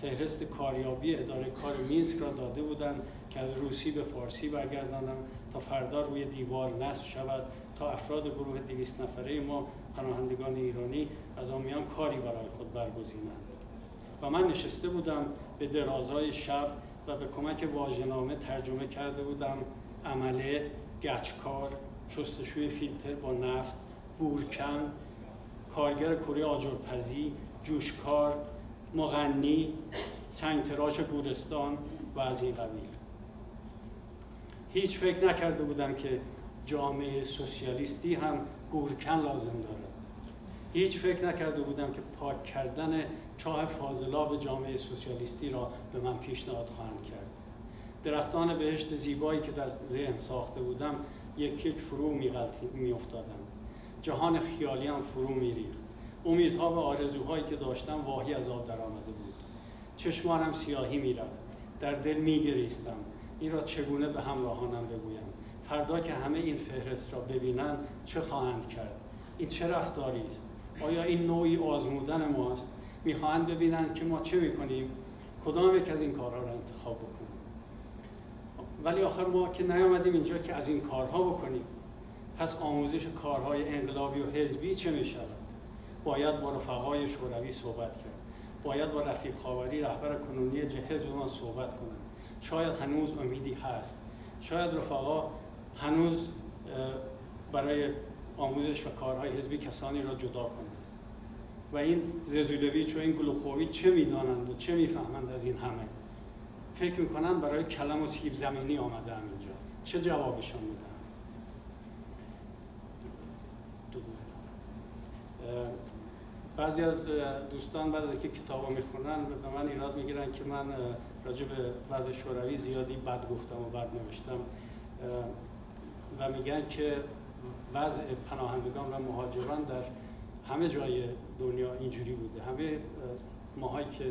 فهرست کاریابی اداره کار مینسک را داده بودند که از روسی به فارسی برگردانم تا فردا روی دیوار نصب شود تا افراد گروه دویست نفره ما پناهندگان ایرانی از آمیان کاری برای خود برگزینند. و من نشسته بودم به درازای شب و به کمک واژه‌نامه ترجمه کرده بودم. عمله گچکار شستشوی فیلتر با نفت بورکن کارگر کره آجرپزی جوشکار مغنی سنگتراش گورستان و از این قبیل. هیچ فکر نکرده بودم که جامعه سوسیالیستی هم گورکن لازم دارد. هیچ فکر نکرده بودم که پاک کردن چاه فاضلاب جامعه سوسیالیستی را به من پیشنهاد خواهند کرد. درختان بهشت زیبایی که در ذهن ساخته بودم یک یک فرو می افتادم جهان خیالی هم فرو می ریخت امیدها و آرزوهایی که داشتم واهی از آب آمده بود. چشمانم سیاهی می‌رفت. در دل میگریستم. این را چگونه به همراهانم بگویم؟ فردا که همه این فهرست را ببینند چه خواهند کرد؟ این چه رفتاری است؟ آیا این نوعی آزمودن ماست؟ می‌خواهند ببینند که ما چه می‌کنیم کدام یک از این کارها را انتخاب بکنیم. ولی آخر ما که نیامدیم اینجا که از این کارها بکنیم. پس آموزش کارهای انقلابی و حزبی چه می‌شود؟ باید با رفقای شوروی صحبت کرد. باید با رفیق خاوری رهبر کنونی حزب ما صحبت کنند. شاید هنوز امیدی هست. شاید رفقا هنوز برای آموزش و کارهای حزبی کسانی را جدا کنند. و این ززولویچ و این گلوخووی چه می‌دانند و چه می‌فهمند از این همه؟ فکر می‌کنند برای کلم و سیب زمینی آمده هم اینجا. چه جوابشان میدن بعضی از دوستان بعد از اینکه کتابا می‌خونن به من ایراد می‌گیرن که من راجع به وضع شوروی زیادی بد گفتم و بد نوشتم. و میگن که وضع پناهندگان و مهاجران در همه جای دنیا اینجوری بوده. همه ماهایی که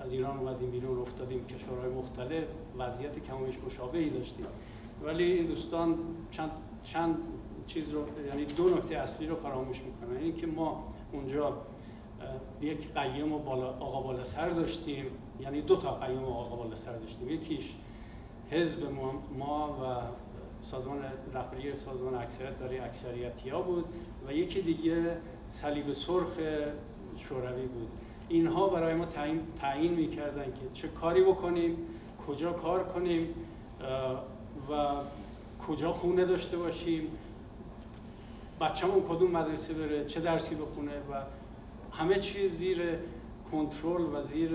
از ایران اومدیم بیرون افتادیم کشورهای مختلف وضعیت کمایش مشابهی داشتیم. ولی این دوستان چند چند چیز رو یعنی دو نکته اصلی رو فراموش می‌کنن. اینکه ما اونجا یک قیم و بالا آقا بالا سر داشتیم. یعنی دو تا قیم و آقا بالا سر داشتیم. یکیش حزب ما, ما و سازمان رهبری سازمان اکثریت برای اکثریتی ها بود و یکی دیگه صلیب سرخ شوروی بود. اینها برای ما تعیین, تعیین می‌کردن که چه کاری بکنیم کجا کار کنیم و کجا خونه داشته باشیم. بچه‌مون کدوم مدرسه بره چه درسی بخونه و همه چیز زیر کنترل و زیر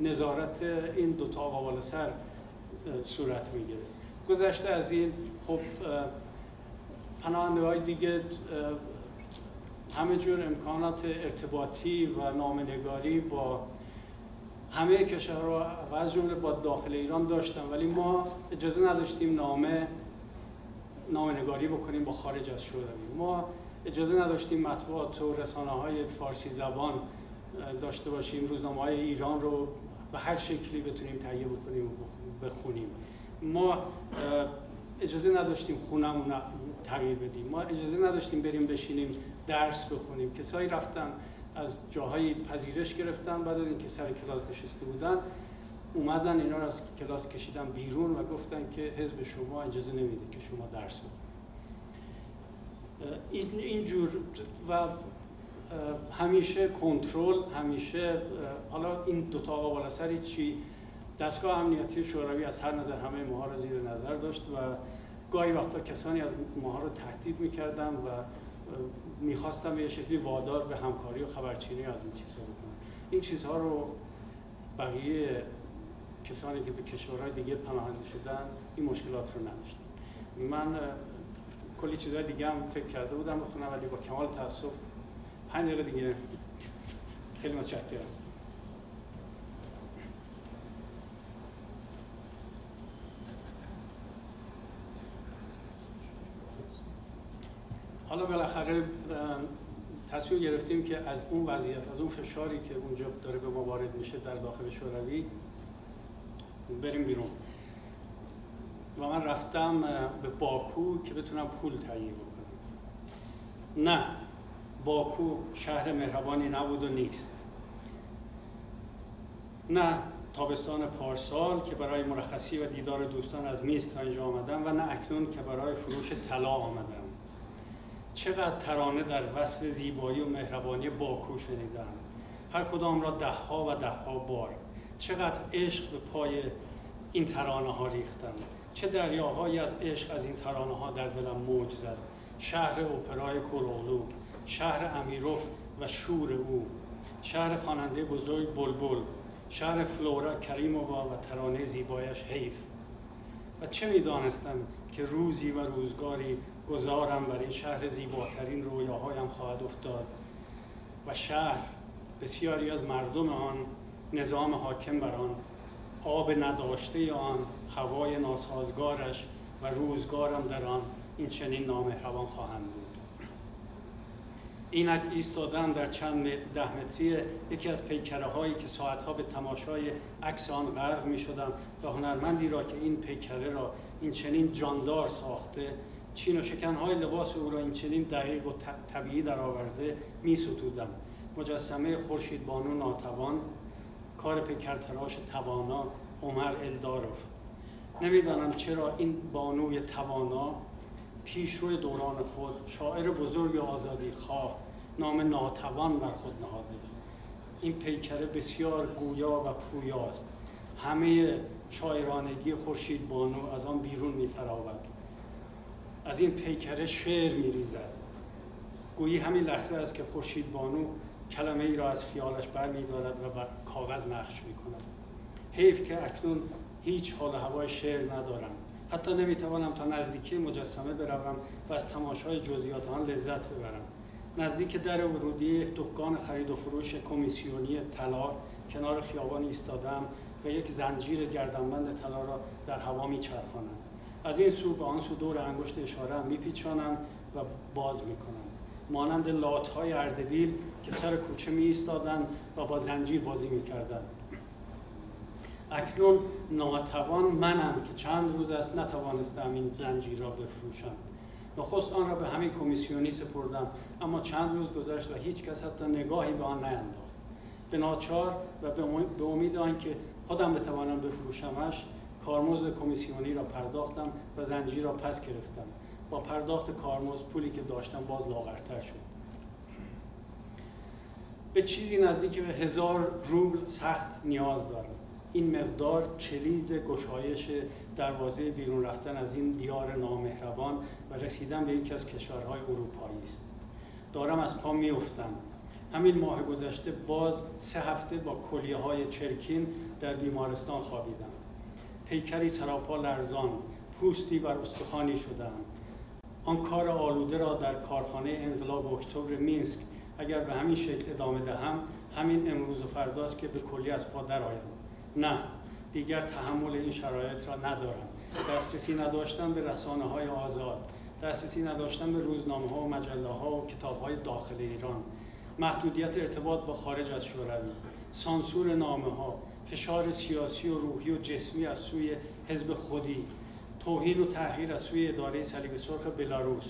نظارت این دو تا آقا سر صورت می‌گیره گذشته از این خب پناهنده های دیگه همه جور امکانات ارتباطی و نامنگاری با همه کشورها و از جمله با داخل ایران داشتن ولی ما اجازه نداشتیم نامه نامنگاری بکنیم با خارج از شوروی. ما اجازه نداشتیم مطبوعات و رسانه های فارسی زبان داشته باشیم روزنامه های ایران رو به هر شکلی بتونیم تهیه بکنیم و بخونیم. ما اجازه نداشتیم خونمون تغییر بدیم. ما اجازه نداشتیم بریم بشینیم درس بخونیم. کسایی رفتن از جاهای پذیرش گرفتن بعد از اینکه سر کلاس نشسته بودن اومدن اینا رو از کلاس کشیدن بیرون و گفتن که حزب شما اجازه نمیده که شما درس بخونید. اینجور و همیشه کنترل همیشه حالا این دو تا آقا سری چی دستگاه امنیتی شوروی از هر نظر همه ماها را زیر نظر داشت و گاهی وقتا کسانی از ماها رو تهدید می‌کردن و می‌خواستن به یه شکلی وادار به همکاری و خبرچینی از این چیزها بکنن این چیزها رو بقیه کسانی که به کشورهای دیگه پناهنده شدن این مشکلات رو نداشتن. من کلی چیزهای دیگه هم فکر کرده بودم بخونم ولی با کمال تاسف پنج دیگه. خیلی متشکرم. حالا بالاخره تصمیم گرفتیم که از اون وضعیت از اون فشاری که اونجا داره به ما وارد میشه در داخل شوروی بریم بیرون. و من رفتم به باکو که بتونم پول تهیه بکنم. نه باکو شهر مهربانی نبود و نیست. نه تابستان پارسال که برای مرخصی و دیدار دوستان از میز تا اینجا آمدم و نه اکنون که برای فروش طلا آمدم. چقدر ترانه در وصف زیبایی و مهربانی باکو شنیدم. هر کدام را دهها و دهها بار. چقدر عشق به پای این ترانه ها ریختم. چه دریاهایی از عشق از این ترانه ها در دلم موج زد. شهر اپرای کلولو شهر امیروف و شور او. شهر خواننده بزرگ بلبل شهر فلورا کریمووا و ترانه زیبایش حیف. و چه می‌دانستم که روزی و روزگاری گذارم بر این شهر زیباترین رویاهایم خواهد افتاد و شهر بسیاری از مردم آن نظام حاکم بر آن آب نداشته آن هوای ناسازگارش و روزگارم در آن این چنین نامهربان خواهند بود. اینک ایستادن در چند ده متری یکی از پیکره هایی که ساعتها به تماشای عکس آن غرق می شدم و هنرمندی را که این پیکره را این چنین جاندار ساخته چین و شکنهای لباس او را این چنین دقیق و طبیعی درآورده می ستودم مجسمه خورشید بانو ناتوان کار پیکرتراش توانا عمر الداروف نمی‌دانم چرا این بانوی توانا پیشروی دوران خود شاعر بزرگ آزادی خواه نام ناتوان بر خود نهاده این پیکره بسیار گویا و پویاست همه شاعرانگی خورشید بانو از آن بیرون میتراود. از این پیکره شعر میریزد. گویی همین لحظه است که خورشید بانو کلمه ای را از خیالش بر و بر کاغذ نقش می کند حیف که اکنون هیچ حال هوای شعر ندارم. حتی نمی‌توانم تا نزدیکی مجسمه بروم و از تماشای جزئیات آن لذت ببرم. نزدیک در ورودی دکان خرید و فروش کمیسیونی طلا کنار خیابان ایستادم و یک زنجیر گردنبند طلا را در هوا میچرخانم. از این سو به آن سو دور انگشت اشاره هم میپیچانم و باز می‌کنم مانند لات های اردبیل که سر کوچه می ایستادن و با زنجیر بازی می‌کردند. اکنون ناتوان منم که چند روز است نتوانستم این زنجیر را بفروشم. نخست آن را به همین کمیسیونی سپردم اما چند روز گذشت و هیچ کس حتی نگاهی به آن نینداخت. به ناچار و به امید آنکه خودم بتوانم بفروشمش کارمزد کمیسیونی را پرداختم و زنجیر را پس گرفتم. با پرداخت کارمزد پولی که داشتم باز لاغرتر شد. به چیزی نزدیک به هزار روبل سخت نیاز دارم. این مقدار کلید گشایش دروازه بیرون رفتن از این دیار نامهربان و رسیدن به یکی از کشورهای اروپایی است. دارم از پا میافتم. همین ماه گذشته باز سه هفته با کلیه های چرکین در بیمارستان خوابیدم. پیکری سراپا لرزان پوستی بر استخوانی شدم آن کار آلوده را در کارخانه انقلاب اکتبر مینسک اگر به همین شکل ادامه دهم همین امروز و فرداست که به کلی از پا درآیم. نه دیگر تحمل این شرایط را ندارم. دسترسی نداشتن به رسانه های آزاد. دسترسی نداشتن به روزنامه ها و مجله ها و کتاب های داخل ایران. محدودیت ارتباط با خارج از شوروی. سانسور نامه ها فشار سیاسی و روحی و جسمی از سوی حزب خودی توهین و تحقیر از سوی اداره صلیب سرخ بلاروس.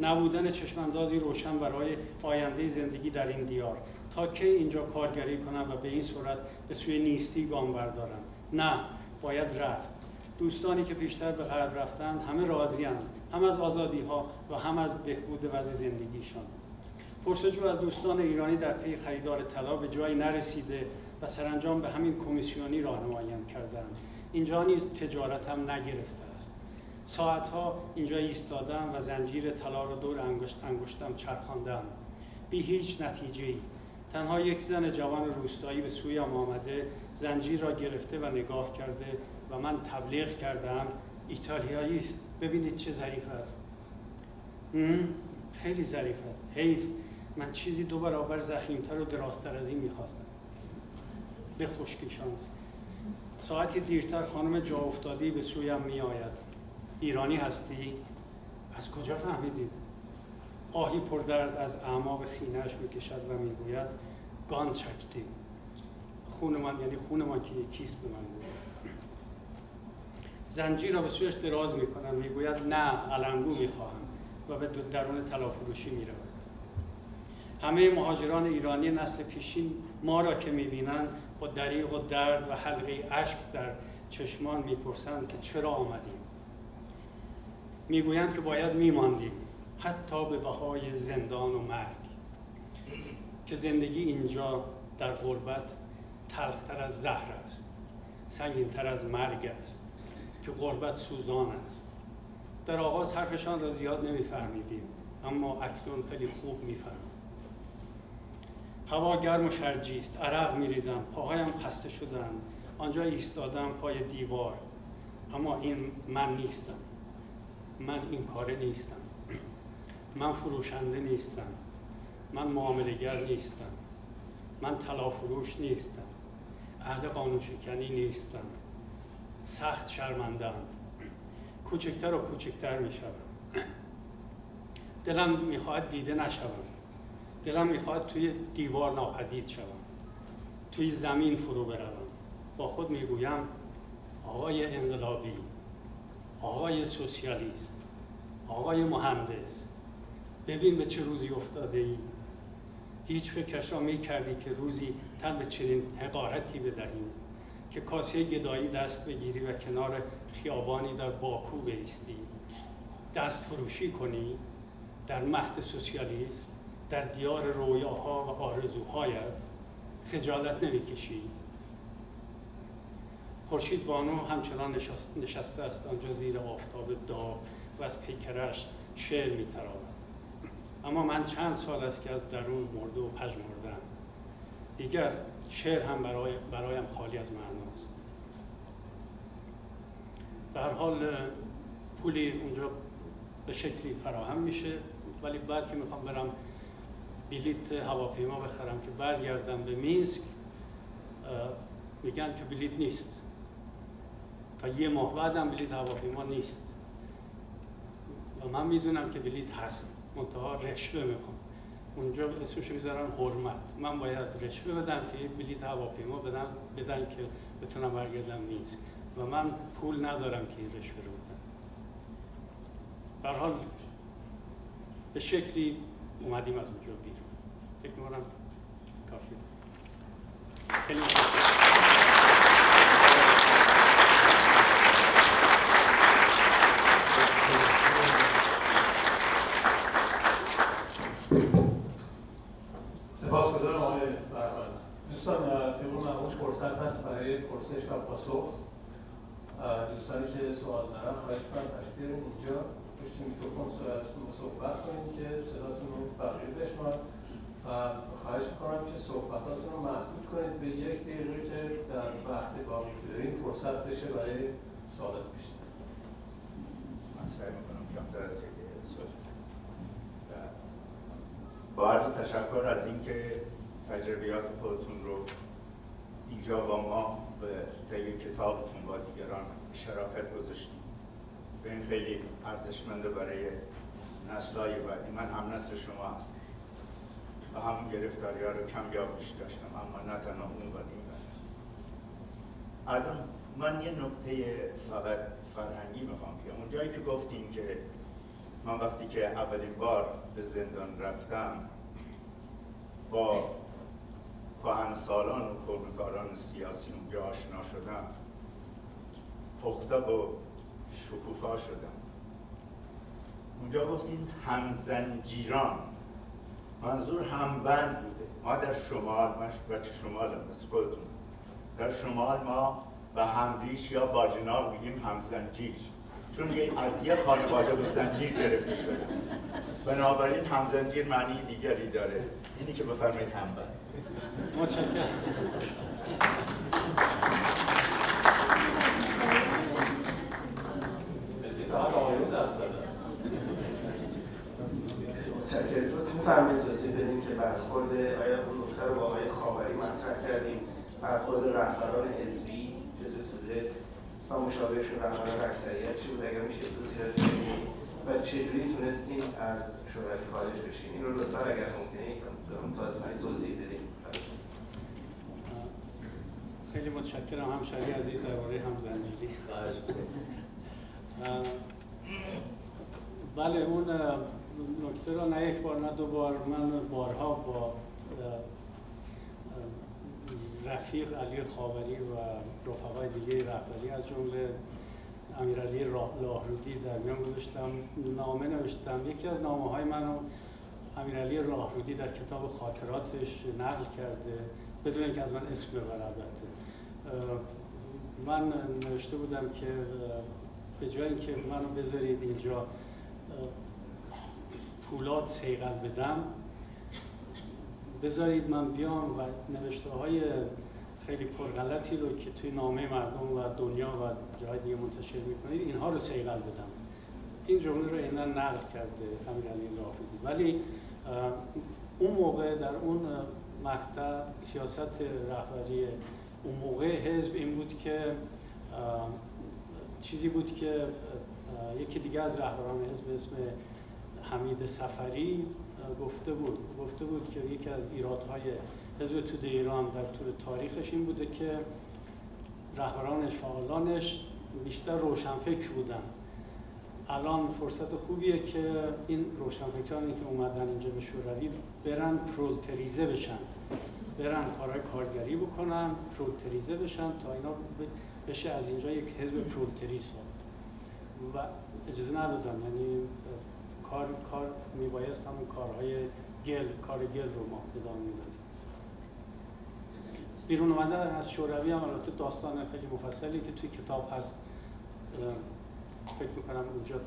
نبودن چشماندازی روشن برای آینده زندگی در این دیار. تا کی اینجا کارگری کنم و به این صورت به سوی نیستی گام بردارم؟ نه باید رفت. دوستانی که بیشتر به غرب رفتن همه راضی هم از آزادی ها و هم از بهبود وضع زندگیشان. پرسجو از دوستان ایرانی در پی خریدار طلا به جایی نرسیده و سرانجام به همین کمیسیونی راهنماییم کردند. اینجا نیز تجارتم نگرفته است. ساعتها اینجا ایستادم و زنجیر طلا را دور انگشت انگشتم چرخاندم. بی هیچ نتیجه تنها یک زن جوان روستایی به سویم آمده زنجیر را گرفته و نگاه کرده و من تبلیغ کردم. ایتالیایی است. ببینید چه ظریف است. خیلی ظریف است. حیف. من چیزی دو برابر زخیمتر و درازتر از این می‌خواستم. به خشکی شانس. ساعتی دیرتر خانم جا افتادی به سویم می آید ایرانی هستی؟ از کجا فهمیدید؟ آهی پردرد از اعماق سینهش می‌کشد و می‌گوید گان چکتیم خون من یعنی خون من که یکیست به من بود زنجیر را به سویش دراز می‌کنم. می‌گوید نه علنگو می‌خواهم. و به درون تلافروشی می‌رود. همه مهاجران ایرانی نسل پیشین ما را که می‌بینند با دریغ و درد و حلقه اشک در چشمان می‌پرسند که چرا آمدیم می‌گویند که باید میماندیم حتی به بهای زندان و مرگ. که زندگی اینجا در غربت تلختر از زهر است سنگینتر از مرگ است که غربت سوزان است. در آغاز حرفشان را زیاد نمیفهمیدیم اما اکنون خیلی خوب می‌فهمیم. هوا گرم و شرجی است. عرق میریزم. پاهایم خسته شدن. آنجا ایستادم پای دیوار. اما این من نیستم. من این کاره نیستم. من فروشنده نیستم. من معاملگر نیستم. من طلافروش نیستم. اهل قانون شکنی نیستم. سخت شرمندم کوچکتر و کوچکتر می دلم می‌خواهد دیده نشوم. دلم می‌خواهد توی دیوار ناپدید شوم توی زمین فرو بروم. با خود می‌گویم آقای انقلابی آقای سوسیالیست آقای مهندس ببین به چه روزی افتاده ای هیچ فکرش را می که روزی تن به چنین حقارتی بدهیم که کاسه گدایی دست بگیری و کنار خیابانی در باکو بیستی. دست فروشی کنی در مهد سوسیالیسم؟ در دیار رویاها و آرزوهایت خجالت نمی‌کشی. خورشید بانو همچنان نشسته است. آنجا زیر آفتاب داغ و از پیکرش شعر میتراود. اما من چند سال است که از درون مرده و پژمردم دیگر شعر هم برای برایم خالی از معناست به هر حال پولی اونجا به شکلی فراهم میشه ولی بعد که می‌خوام برم بلیت هواپیما بخرم که برگردم به مینسک میگن که بلیت نیست. تا یه ماه بعدم بلیت هواپیما نیست. و من می‌دونم که بلیت هست. منتها رشوه می‌خوام. اونجا اسمش می‌ذارن حرمت. من باید رشوه بدم که بلیت هواپیما بدم بدن که بتونم برگردم مینسک. و من پول ندارم که این رشوه رو بدم. حال به شکلی اومدیم از اونجا بیرون. فکر می‌کنم کافی. خیلی سپاسگزارم آقای فرهاد. دوستان طبق معمول فرصت هست برای پرسش و پاسخ. دوستانی سوال دارن خواهش کنم تشکیل اینجا. پشت میکروفون صحبت کنیم که صداتون رو بقیه و خواهش می‌کنم که صحبتاتون رو محدود کنید. به یک دقیقه که در وقت باقی داریم فرصت بشه برای سوالات بیشتر من سعی می‌کنم کمتر از یک با عرض تشکر از اینکه تجربیات خودتون رو اینجا با ما به طی کتابتون با دیگران شراکت گذاشتیم به این خیلی ارزشمنده برای نسلهای بعدی. من هم نسل شما هست و هم گرفتاری رو کم یا بیش داشتم اما نه تنها اون و از من یه نکته فقط فرهنگی می‌خوام که اون جایی که گفتیم که من وقتی که اولین بار به زندان رفتم با سالان و کرمکاران سیاسی اونجا آشنا شدم. پخته و شکوفا شدم. اونجا گفتین همزنجیران. منظور همبند بوده. ما در شمال من بچه شمال مثل خودتون. در شمال ما به همریش یا باجنار میگیم همزنجیر چون از یه خانواده به زنجیر گرفته شده. بنابراین همزنجیر معنی دیگری داره. اینی که بفرمایید همبر متشکرم. میفرمایید اجازه بدیم که برخورد آیا اون نکته رو با آقای خاوری مطرح کردیم. برخورد رهبران حزبی حزب سوده و مشابهشون رهبران اکثریت چی بود؟ اگر میشه توضیحات بدیم و چجوری تونستین از شوروی خارج بشین این رو لطفا اگر ممکنه تا توضیح بدید خیلی متشکرم. همشری عزیز درباره همزنجیری بله اون نکته را نه یک بار نه دو بار. من بارها با رفیق علی خاوری و رفقای دیگه رهبری از جمله امیرعلی لاهرودی در میان گذاشتم. نامه نوشتم. یکی از نامه های منو امیرعلی راهرودی در کتاب خاطراتش نقل کرده بدون اینکه از من اسم ببره البته. من نوشته بودم که به جای اینکه منو بذارید اینجا پولاد سیغل بدم بذارید من بیام و نوشته های خیلی پرغلطی رو که توی نامه مردم و دنیا و جای دیگه منتشر می‌کنید اینها رو سیغل بدم این جمله رو اینا نقل کرده امیرعلی رافیدی ولی اون موقع در اون مقطع سیاست رهبری اون موقع حزب این بود که چیزی بود که یکی دیگه از رهبران حزب اسم حمید سفری گفته بود. گفته بود که یکی از ایرادهای حزب توده ایران در طول تاریخش این بوده که رهبرانش فعالانش بیشتر روشنفکر بودن. الان فرصت خوبیه که این روشنفکرانی که اومدن اینجا به شوروی برن پرولتریزه بشن. برن کارهای کارگری بکنن پرولتریزه بشن تا اینا بشه از اینجا یک حزب پرولتری ساخت. و اجازه ندادن یعنی کار کار میبایست همون کارهای گل کار گل رو ما ادامه می‌دادیم. بیرون اومدن از شوروی هم البته داستان خیلی مفصلی که توی کتاب هست. فکر می‌کنم اونجا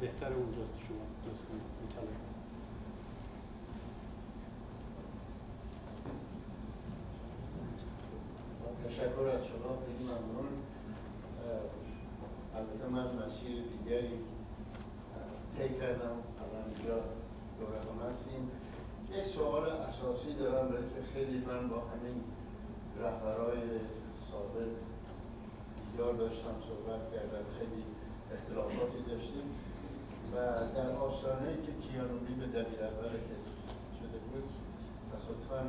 بهتر اونجا شما داستان مطالعه تشکر از شما خیلی ممنون. البته من مسیر دیگری طی کردم. الان اینجا دور هم هستیم. یک سوال اساسی دارم برای که خیلی من با همین رهبرای سابق دیدار داشتم صحبت کردم خیلی اختلافاتی داشتیم. و در آستانه که کیانوری به دبیر اول کسی شده بود تصادفا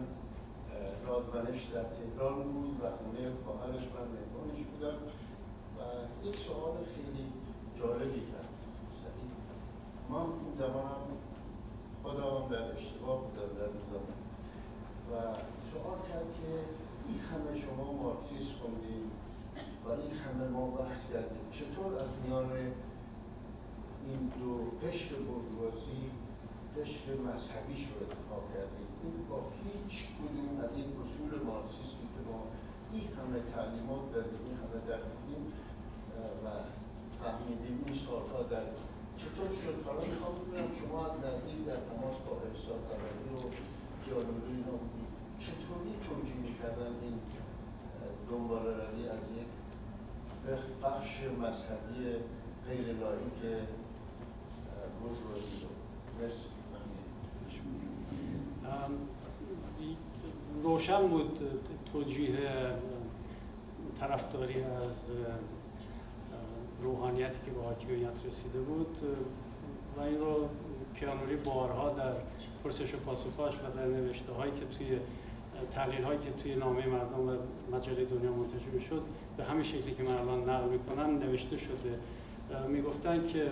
رادمنش در تهران بود و خونه خواهرش من مهمانش بودم. و یک سوال خیلی جالبی کرد. ما اون زمان خودم در اشتباه بودم در روزم و سوال کرد که این همه شما مارکسیس خوندید و این همه ما بحث کردیم. چطور از میان این دو قشر بروازی قشر مذهبیش رو انتخاب کردیم؟ این با هیچ کدوم از این اصول مارکسیستی که ما این همه تعلیمات داریم این همه در و فهمیدیم این سالها در چطور شد؟ حالا می‌خوام ببینم شما از نزدیک در تماس با احسان طبقی و دیالوگی اینا چطوری توجیه می‌کردن این دنبال روی از یک بخش مذهبی غیر لایک بورژوازی رو مرسی. روشن بود توجیه طرفداری از روحانیتی که به حاکمیت رسیده بود و این رو کیانوری بارها در پرسش و پاسخاش و در نوشته هایی که توی تحلیل هایی که توی نامه مردم و مجله دنیا منتشر شد به همین شکلی که من الان نقل می‌کنم نوشته شده. می‌گفتن که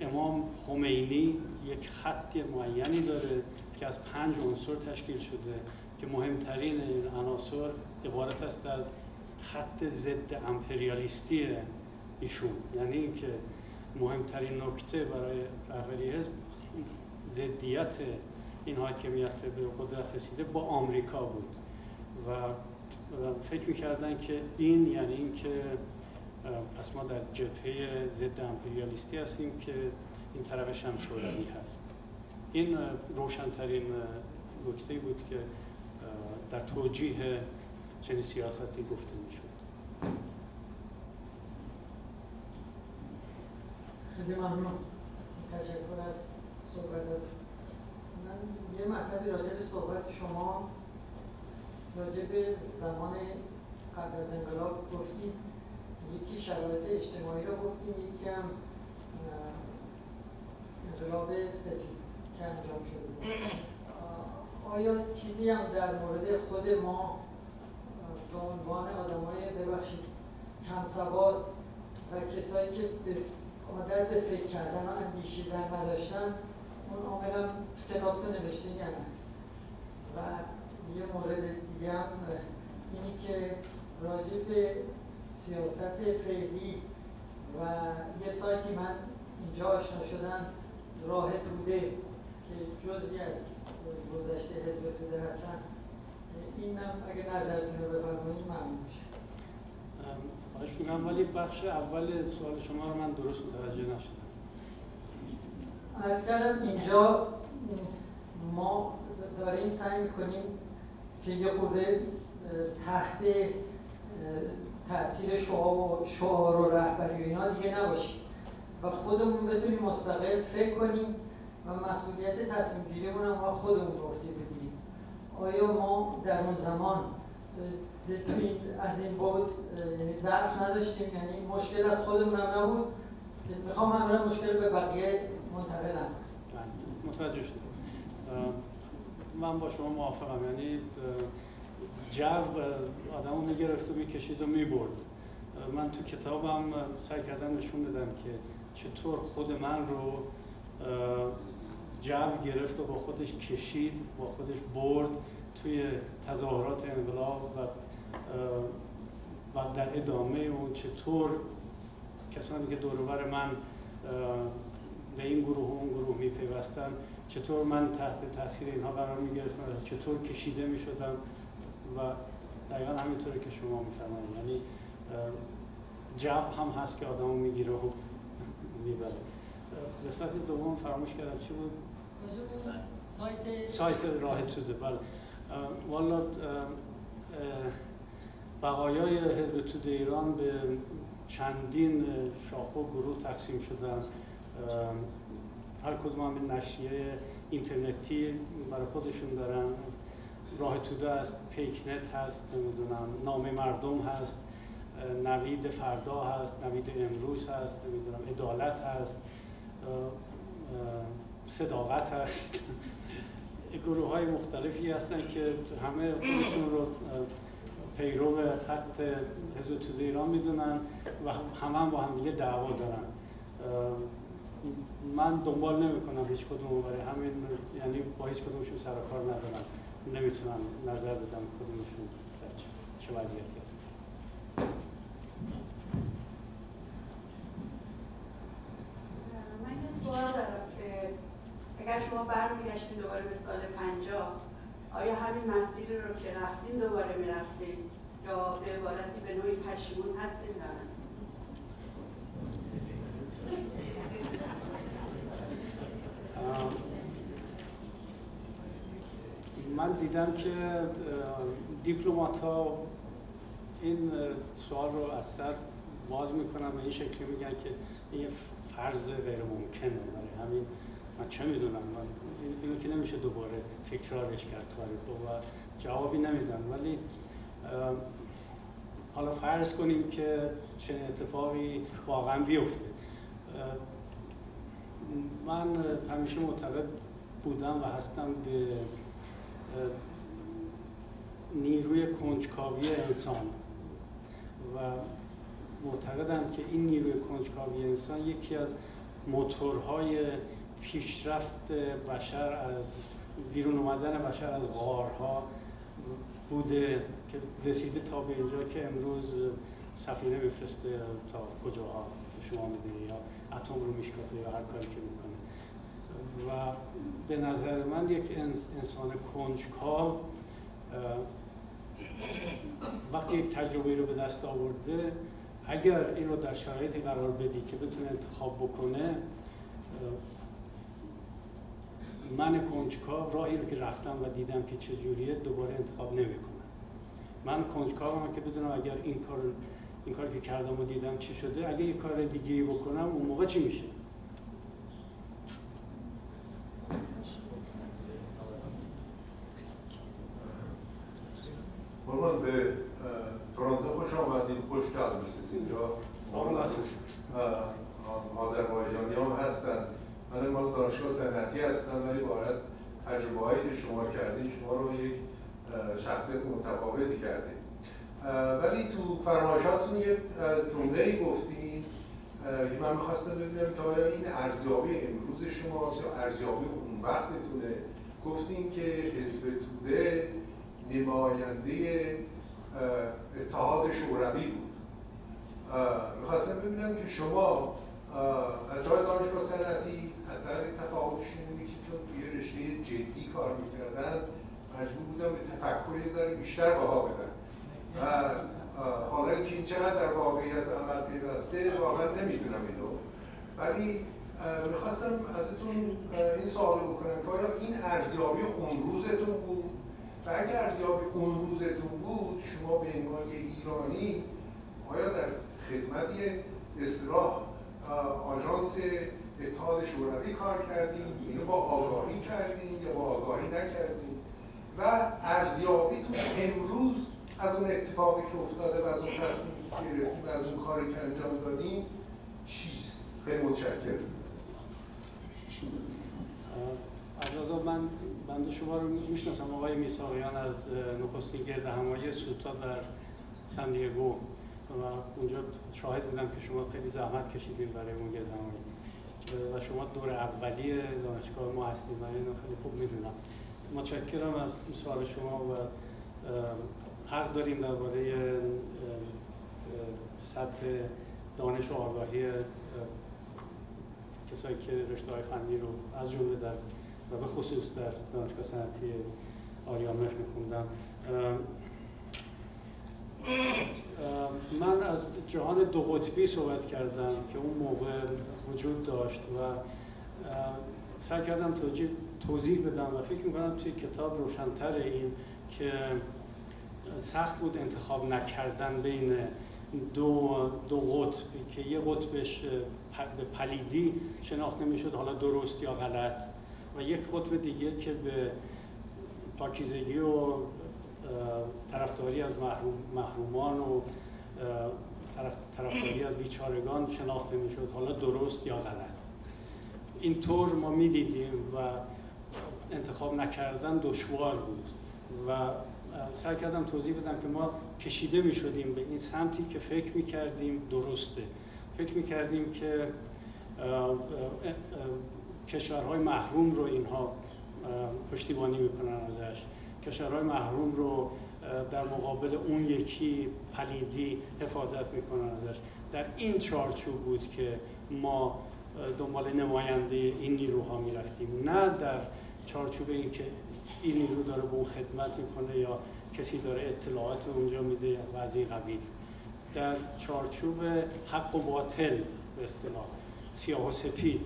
امام خمینی یک خط معینی داره که از پنج عنصر تشکیل شده که مهمترین عناصر عبارت است از خط ضد امپریالیستی ایشون. یعنی اینکه مهمترین نکته برای رهبری حزب ضدیت این حاکمیت به قدرت رسیده با آمریکا بود. و فکر می‌کردن که این یعنی اینکه پس ما در جبهه ضد امپریالیستی هستیم که این طرفش هم شوروی هست. این روشنترین نکته بود که در توجیه چنین سیاستی گفته می‌شد. خیلی ممنون تشکر از صحبتات. من یه مطلبی راجع به صحبت شما راجع به زمان قبل از انقلاب گفتیم. یکی شرایط اجتماعی رو گفتیم یکی هم انقلاب سفید که انجام شده آیا چیزی هم در مورد خود ما به عنوان آدم های ببخشید کم سواد و کسایی که به عادت به فکر کردن و اندیشیدن نداشتن اون عاملا تو کتابتون نوشته یا نه و یه مورد دیگه هم اینی که راجع به سیاست فعلی و یه سایتی من اینجا آشنا شدم راه توده که جزی از گذشته حزب توده هستن. این هم اگه نظرتون رو بفرمایید ممنون میشه می‌کنم ولی بخش اول سوال شما رو من درست متوجه نشدم. از کردم اینجا ما داریم سعی می‌کنیم که یه خورده تحت تاثیر شعار و شعار و رهبری و اینا دیگه نباشیم و خودمون بتونیم مستقل فکر کنیم و مسئولیت تصمیم گیریمون خودمون به بگیریم. آیا ما در اون زمان از این بود یعنی ضعف نداشتیم یعنی مشکل از خودمون هم نبود می‌خوام همراه مشکل به بقیه منتقلم متوجه شدم. من با شما موافقم. یعنی جو آدم رو می‌گرفت و می‌کشید و می‌برد. من تو کتابم سعی کردم نشون بدم که چطور خود من رو جو گرفت و با خودش کشید با خودش برد توی تظاهرات انقلاب و و در ادامه اون چطور کسانی که دورور من به این گروه و اون گروه می پیوستن چطور من تحت تاثیر اینها قرار می گرفتم چطور کشیده می شدم و دقیقا همینطوری که شما میفرمایید. یعنی جو هم هست که آدمو می‌گیره و می‌بره. قسمت دوم فراموش کردم چی بود؟ سایت. سایت راه توده. بله. والا بقایای حزب توده ایران به چندین شاخه و گروه تقسیم شدن. هر کدوم هم نشریه اینترنتی برای خودشون دارن. راه توده است پیکنت هست نمی‌دونم نام مردم هست نوید فردا هست نوید امروز هست نمی‌دونم عدالت هست صداقت هست. گروه های مختلفی هستن که همه خودشون رو پیرو خط حزب توده ایران می‌دونن و همه هم با هم دیگه دعوا دارن. من دنبال نمی کنم هیچ کدوم برای همین یعنی با هیچ کدومشون سر کار ندارم. نمی‌تونم نظر بدم کدومشون چه وضعیتی هست. من سوال دارم که اگر شما برمیگشتین دوباره به سال پنجاه آیا همین مسیری رو که رفتین دوباره می‌رفتین یا به عبارتی به نوعی پشیمون هستین دارن من دیدم که دیپلومات ها این سوال رو از سر باز می‌کنن و این شکلی میگن که این فرض غیر ممکنه برای همین من چه می‌دونم من اینو که نمیشه دوباره تکرارش کرد تاریخ و جوابی نمیدن. ولی حالا فرض کنیم که چنین اتفاقی واقعا بیفته. من همیشه معتقد بودم و هستم به نیروی کنجکاوی انسان. و معتقدم که این نیروی کنجکاوی انسان یکی از موتورهای پیشرفت بشر از بیرون اومدن بشر از غارها بوده که رسیده تا به اینجا که امروز سفینه میفرسته تا کجاها شما می‌دونی یا اتم رو میشکافه یا هر کاری که می‌کنه. و به نظر من یک انسان کنجکاو وقتی یک تجربه رو به دست آورده اگر این رو در شرایطی قرار بدی که بتونه انتخاب بکنه من کنجکاو راهی رو که رفتم و دیدم که چجوریه دوباره انتخاب نمی‌کنم. من کنجکاوم که بدونم اگر این کار این کاری که کردم و دیدم چی شده اگه یه کار دیگه بکنم اون موقع چی میشه؟ قربان به تورنتو خوش آمدید خوش کرد اینجا. آذربایجانی هم هستن. من مال دانشگاه صنعتی هستم ولی باید تجربه هایی که شما کردین شما رو یک شخصیت متفاوتی کردین ولی تو فرمایشاتتون یه جمله ای گفتین که من می‌خواستم ببینم تا آیا این ارزیابی امروز شما یا ارزیابی اون وقتتونه. گفتین که حزب توده نماینده اتحاد شوروی بود. می‌خواستم ببینم که شما از جای دانشگاه صنعتی در تفاوتشون اینه که چون توی رشته جدی کار می‌کردن مجبور بودم به تفکر یه ذره بیشتر بها بدن. و حالا اینکه این چقدر در واقعیت عمل پیوسته واقعا نمی‌دونم اینو. ولی می‌خواستم ازتون این سوال بکنم که آیا این ارزیابی اون روزتون بود؟ و اگر ارزیابی اون روزتون بود شما به عنوان ایرانی آیا در خدمت اصطلاح آژانس اتحاد شوروی کار کردیم یا با آگاهی کردیم یا با آگاهی نکردیم. و ارزیابی تو امروز از اون اتفاقی که افتاده و از اون تصمیمی که گرفتیم و از اون کاری که انجام دادیم چیست؟ خیلی متشکرم. از من بنده شما رو می‌شناسم. آقای میساقیان از نخستین گرد همایی سوتا در سندیگو و اونجا شاهد بودم که شما خیلی زحمت کشیدین برای اون گرد همایی. و شما دور اولی دانشگاه ما هستیم و اینو خیلی خوب می‌دونم. متشکرم از سوال شما و حق داریم درباره سطح دانش و آگاهی کسایی که رشته های فنی رو از جمله در و به خصوص در دانشگاه صنعتی آریامهر میخوندم. من از جهان دو قطبی صحبت کردم که اون موقع وجود داشت و سعی کردم توضیح, توضیح بدم و فکر می‌کنم توی کتاب روشنتر این که سخت بود انتخاب نکردن بین دو, دو قطب که یه قطبش به پلیدی شناخته می‌شد حالا درست یا غلط و یک قطب دیگه که به پاکیزگی و طرفداری از محروم، محرومان و طرفداری از بیچارگان شناخته می‌شد. حالا درست یا غلط. اینطور ما می‌دیدیم و انتخاب نکردن دشوار بود. و سعی کردم توضیح بدم که ما کشیده می شدیم به این سمتی که فکر می کردیم درسته. فکر می کردیم که کشورهای محروم رو اینها پشتیبانی می‌کنن ازش. کشورهای محروم رو در مقابل اون یکی پلیدی حفاظت می‌کنن ازش. در این چارچوب بود که ما دنبال نماینده این نیروها می‌رفتیم. نه در چارچوب این که این نیرو داره به اون خدمت می‌کنه یا کسی داره اطلاعات اونجا میده و از این قبیل. در چارچوب حق و باطل به اصطلاح سیاه و سپید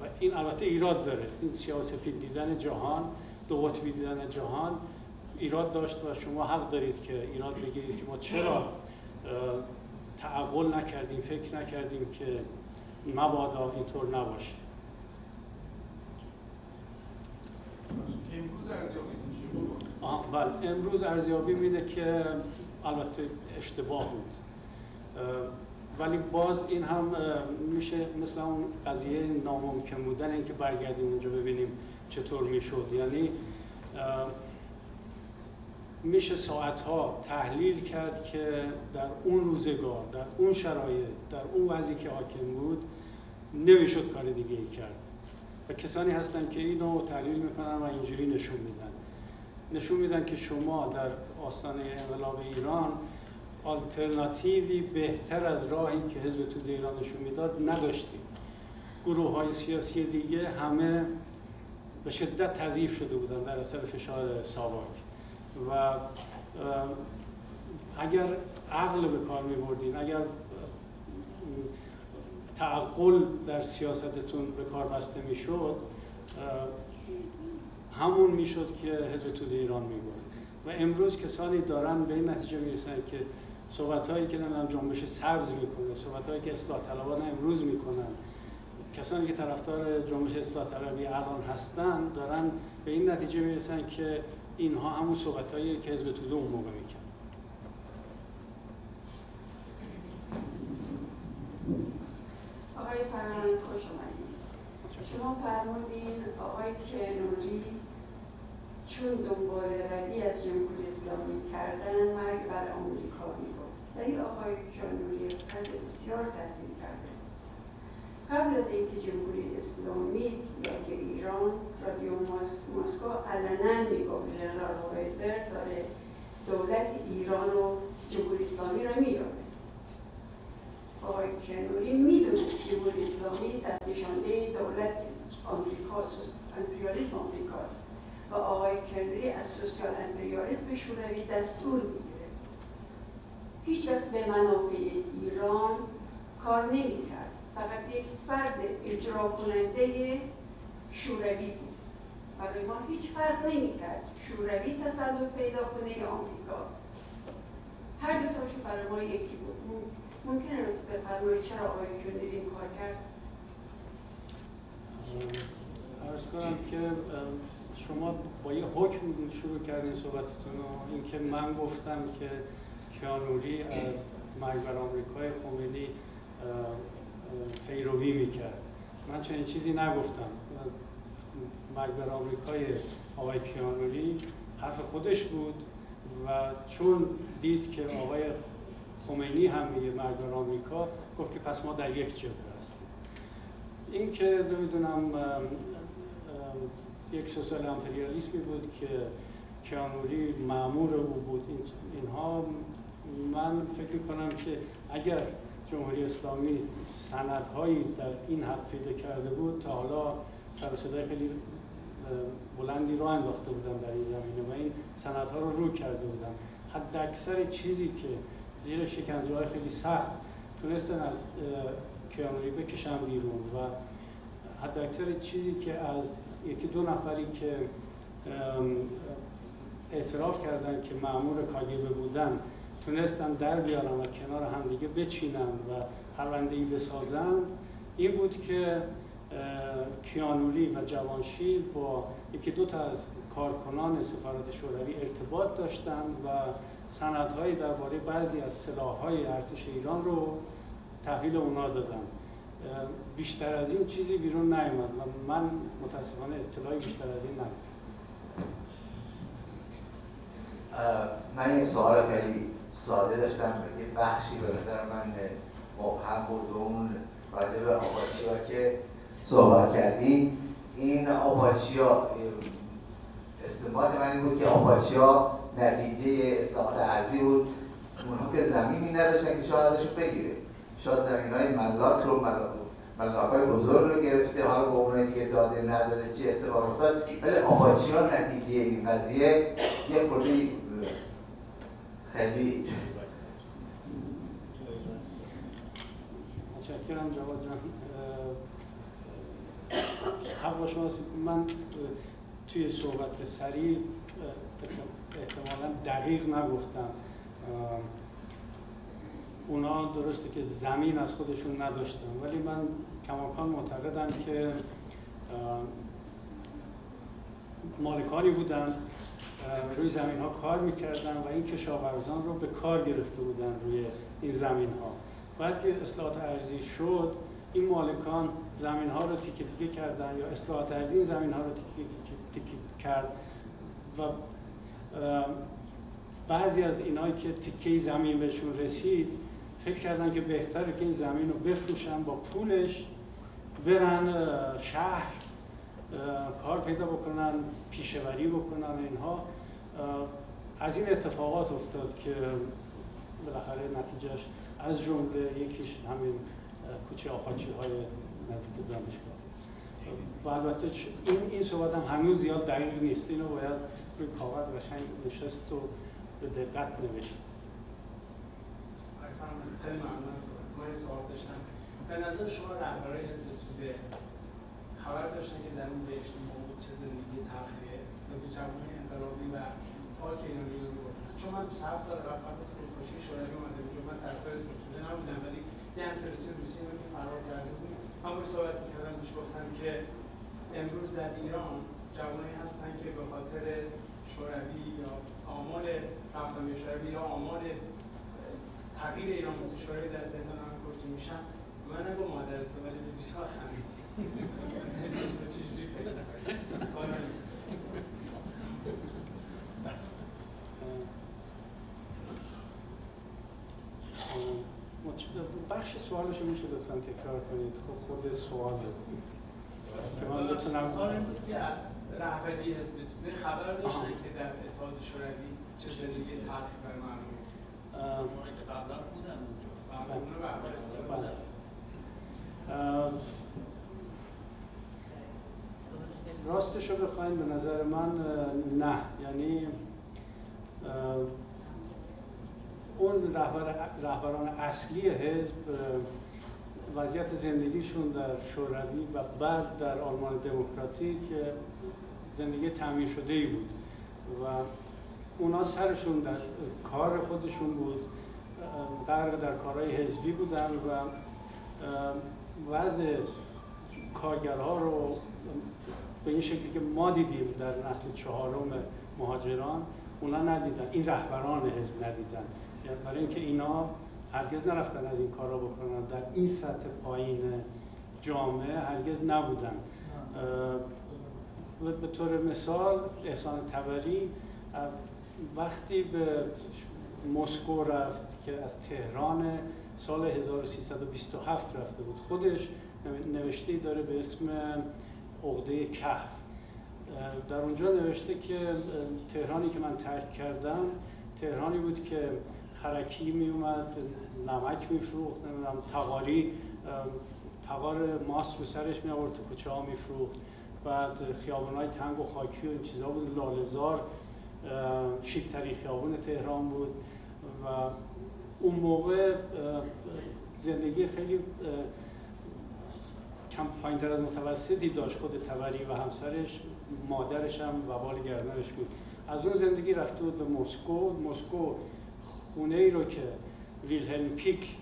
و این البته ایراد داره. این سیاه و سپید دیدن جهان دو قطبی دیدن جهان ایراد داشت و شما حق دارید که ایراد بگیرید که ما چرا تعقل نکردیم فکر نکردیم که مبادا اینطور نباشه. امروز ارزیابی بله. امروز ارزیابی میده که البته اشتباه بود. ولی باز این هم میشه مثل اون قضیه ناممکن بودن اینکه برگردیم اونجا ببینیم چطور می‌شد. یعنی میشه ساعتها تحلیل کرد که در اون روزگار در اون شرایط در اون وضعی که حاکم بود نمی‌شد کار دیگه ای کرد. و کسانی هستن که اینو تحلیل می‌کنن و اینجوری نشون میدن. نشون میدن که شما در آستانه انقلاب ایران آلترناتیوی بهتر از راهی که حزب توده ایران نشون می‌داد نداشتیم گروه های سیاسی دیگه همه به شدت تضعیف شده بودن در اثر فشار ساواک. و اگر عقل به کار می بردین اگر تعقل در سیاستتون به کار بسته می شد همون می شد که حزب توده ایران می و امروز کسانی دارن به این نتیجه می که صحبت هایی که نمی‌دونم جنبش سبز می‌کنه صحبت هایی که اصلاح طلبان امروز می‌کنن کسانی که طرفدار جنبش اصلاح طلبی الان هستن دارن به این نتیجه می‌رسن که اینها همون صحبت هایی که حزب توده اون موقع می‌کرد. آقای فرمان خوش شما فرمودین آقای کنوری چون دنبال روی از جمهوری اسلامی کردن مرگ بر آمریکا می‌گفت. ولی آقای کنوری فرد بسیار تحصیل کرده قبل از اینکه جمهوری اسلامی یا که ایران رادیو مسکو علنا می‌گفت جنرال وایزر داره دولت ایران و جمهوری اسلامی را می‌داده آقای کنوری می‌دونه جمهوری اسلامی دست نشانده دولت آمریکاست امپریالیسم آمریکاست و آقای کنوری از سوسیال امپریالیسم شوروی دستور می‌گیره هیچ وقت به منافع ایران کار نمی‌کرد. فقط یک فرد اجرا کننده شوروی بود. برای ما هیچ فرق نمی‌کرد. شوروی تسلط پیدا کنه یا آمریکا. هر دو تاشون برای ما یکی بود. ممکنه لطف بفرمایید چرا آقای کنری این کار کرد؟ ارز کنم که شما با یه حکم شروع کردین صحبتتون و اینکه من گفتم که کیانوری از مرگ بر آمریکای خمینی پیروی می‌کرد. من چنین چیزی نگفتم. مرگ بر آمریکای آقای کیانوری حرف خودش بود و چون دید که آقای خمینی هم میگه بر آمریکا گفت که پس ما در یک جبهه هستیم. این که نمی‌دونم یک سوسیال امپریالیسمی بود که کیانوری معمور او بود اینها من فکر کنم که اگر جمهوری اسلامی سندهایی در این حد پیدا کرده بود تا حالا سر خیلی بلندی رو انداخته بودن در این زمینه و این سندها رو رو کرده بودن. حد اکثر چیزی که زیر شکنجه های خیلی سخت تونستن از کیانوری بکشن بیرون و حد اکثر چیزی که از یکی دو نفری که اعتراف کردن که معمور کاگبه بودن تونستن در بیارن و کنار همدیگه بچینن و پرونده ای بسازن این بود که کیانوری و جوانشیر با یکی دو تا از کارکنان سفارت شوروی ارتباط داشتند و سندهایی درباره بعضی از سلاحهای ارتش ایران رو تحویل اونا دادن. بیشتر از این چیزی بیرون نیومد و من متاسفانه اطلاعی بیشتر از این ندارم. من این سوال خیلی ساده داشتم یه بخشی به نظر من مبهم بود اون راجع به آپاچیا که صحبت کردیم این آپاچیا استنباط من این بود که آپاچیا نتیجه اصلاحات ارزی بود. اونها که زمینی نداشتن که شاهدش رو بگیره. شاید زمین های ملاک رو ملاک های بزرگ رو گرفته حالا به اون دیگه داده نداده چه اتفاق افتاد. ولی آپاچیا نتیجه این قضیه یه کلی خیلی. متشکرم جواد جان. حق شما من توی صحبت سریع احتمالا دقیق نگفتم. اونا درسته که زمین از خودشون نداشتن ولی من کماکان معتقدم که مالکانی بودن. روی زمین ها کار می‌کردن و این کشاورزان رو به کار گرفته بودن روی این زمین ها بعد که اصلاحات ارزی شد این مالکان زمین ها رو تیکه تیکه کردن یا اصلاحات ارزی این زمین ها رو تیکه تیکه کرد و بعضی از اینایی که تیکه زمین بهشون رسید فکر کردن که بهتره که این زمین رو بفروشن با پولش برن شهر کار پیدا بکنن پیشوری بکنن اینها. از این اتفاقات افتاد که بالاخره نتیجهش از جمله یکیش همین کوچه آپاچی های نزدیک دانشگاه. و البته این این صحبت هم هنوز زیاد دقیق نیست. اینو باید روی کاغذ قشنگ نشست و به دقت نوشت. خیلی ممنون یه سوال داشتم به نظر شما رهبرای حزب توده خبر داشتن که در اون بهشت موجود چه زندگی تلخیه. و به جوانی انقلابی و پاک ایرانی رو چون من هفت سال قبل قبل از خودکشی شوروی اومده بودم من طرفدار حزب توده نبودم ولی یه همکلاسی روسی رو که فرار کرده بود. من باید صحبت می‌کردم بهش گفتم که امروز در ایران جوانی هستن که به خاطر شوروی یا آمال رفتن شوروی یا آمال تغییر ایران مثل شوروی در زندان هم کشته میشن من نگو مادرت ولی به خمید بخش سوالش میشه لطفا تکرار کنید. خب خود سوال که من بتونم سوال بود که رهبری حزب خبر داشته که در اتحاد شوروی چه زندگی تلخی بر مردم که قبلا بودن اونجا راستش رو بخواین؟ به نظر من نه. یعنی اون رهبر رهبران اصلی حزب وضعیت زندگیشون در شوروی و بعد در آلمان دموکراتیک زندگی تامین شده ای بود. و اونا سرشون در کار خودشون بود. غرق در کارهای حزبی بودن و وضع کارگرها رو به این شکلی که ما دیدیم در نسل چهارم مهاجران اونا ندیدن. این رهبران حزب ندیدن. برای اینکه اینا هرگز نرفتن از این کارا بکنن. در این سطح پایین جامعه هرگز نبودن. به طور مثال احسان تبری وقتی به مسکو رفت که از تهران سال 1327 رفته بود خودش نوشته داره به اسم عقده کهف. در اونجا نوشته که تهرانی که من ترک کردم تهرانی بود که خرکی می اومد نمک میفروخت نمی‌دونم تقاری تقار ماست رو سرش می آورد تو کوچه ها میفروخت. بعد خیابان های تنگ و خاکی و این چیزا بود لالزار شیکترین خیابون تهران بود. و اون موقع زندگی خیلی کم پایین از متوسطی داشت خود تبری و همسرش مادرش هم وبال گردنش بود. از اون زندگی رفته بود به مسکو. مسکو خونه ای رو که ویلهلم پیک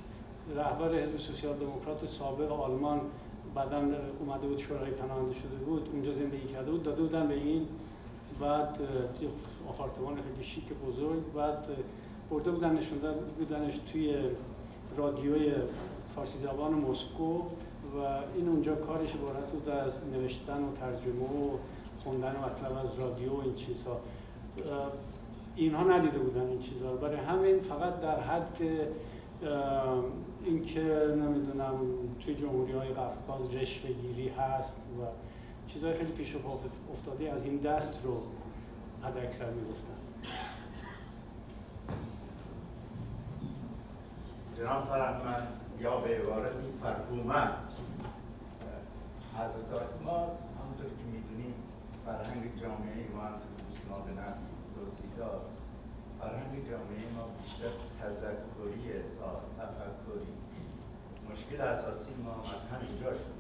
رهبر حزب سوسیال دموکرات سابق آلمان بعدا اومده بود شورای پناهنده شده بود اونجا زندگی کرده بود. داده بودن به این بعد آپارتمان خیلی شیک بزرگ. بعد برده بودن نشونده بودنش توی رادیوی فارسی زبان مسکو. و این اونجا کارش عبارت بود از نوشتن و ترجمه و خوندن مطلب از رادیو و این چیزها. اینها ندیده بودن این چیزها برای همین فقط در حد اینکه نمی‌دونم توی جمهوری های قفقاز رشوه گیری هست و چیزهای خیلی پیش و افتاده از این دست رو حد اکثر می‌گفتن. جناب فرهمند یا به عبارتی فرهومند. حضرت ما همونطور که می‌دونیم فرهنگ جامعه ما هم دوستان به توضیح داد. فرهنگ جامعه ما بیشتر تذکری تا تفکری. مشکل اساسی ما از همینجا شروع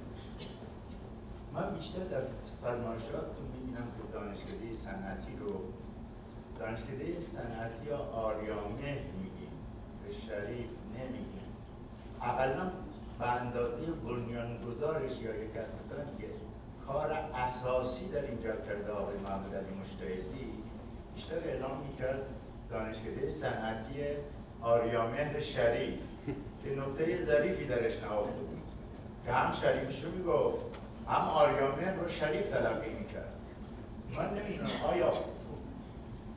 من بیشتر در فرمایشاتتون می‌بینم که دانشکده صنعتی رو دانشکده صنعتی یا آریامه میگیم. به شریف نمیگیم. اقلا به اندازه بنیانگذارش یا یک از کسانی که کار اساسی در اینجا کرده آقای محمد علی مشتهدی بیشتر اعلام می‌کرد دانشکده صنعتی آریامهر شریف که نکته ظریفی درش نهفته بود. که هم شریفشو می‌گفت هم آریامهر رو شریف تلقی می‌کرد. من نمی‌دونم آیا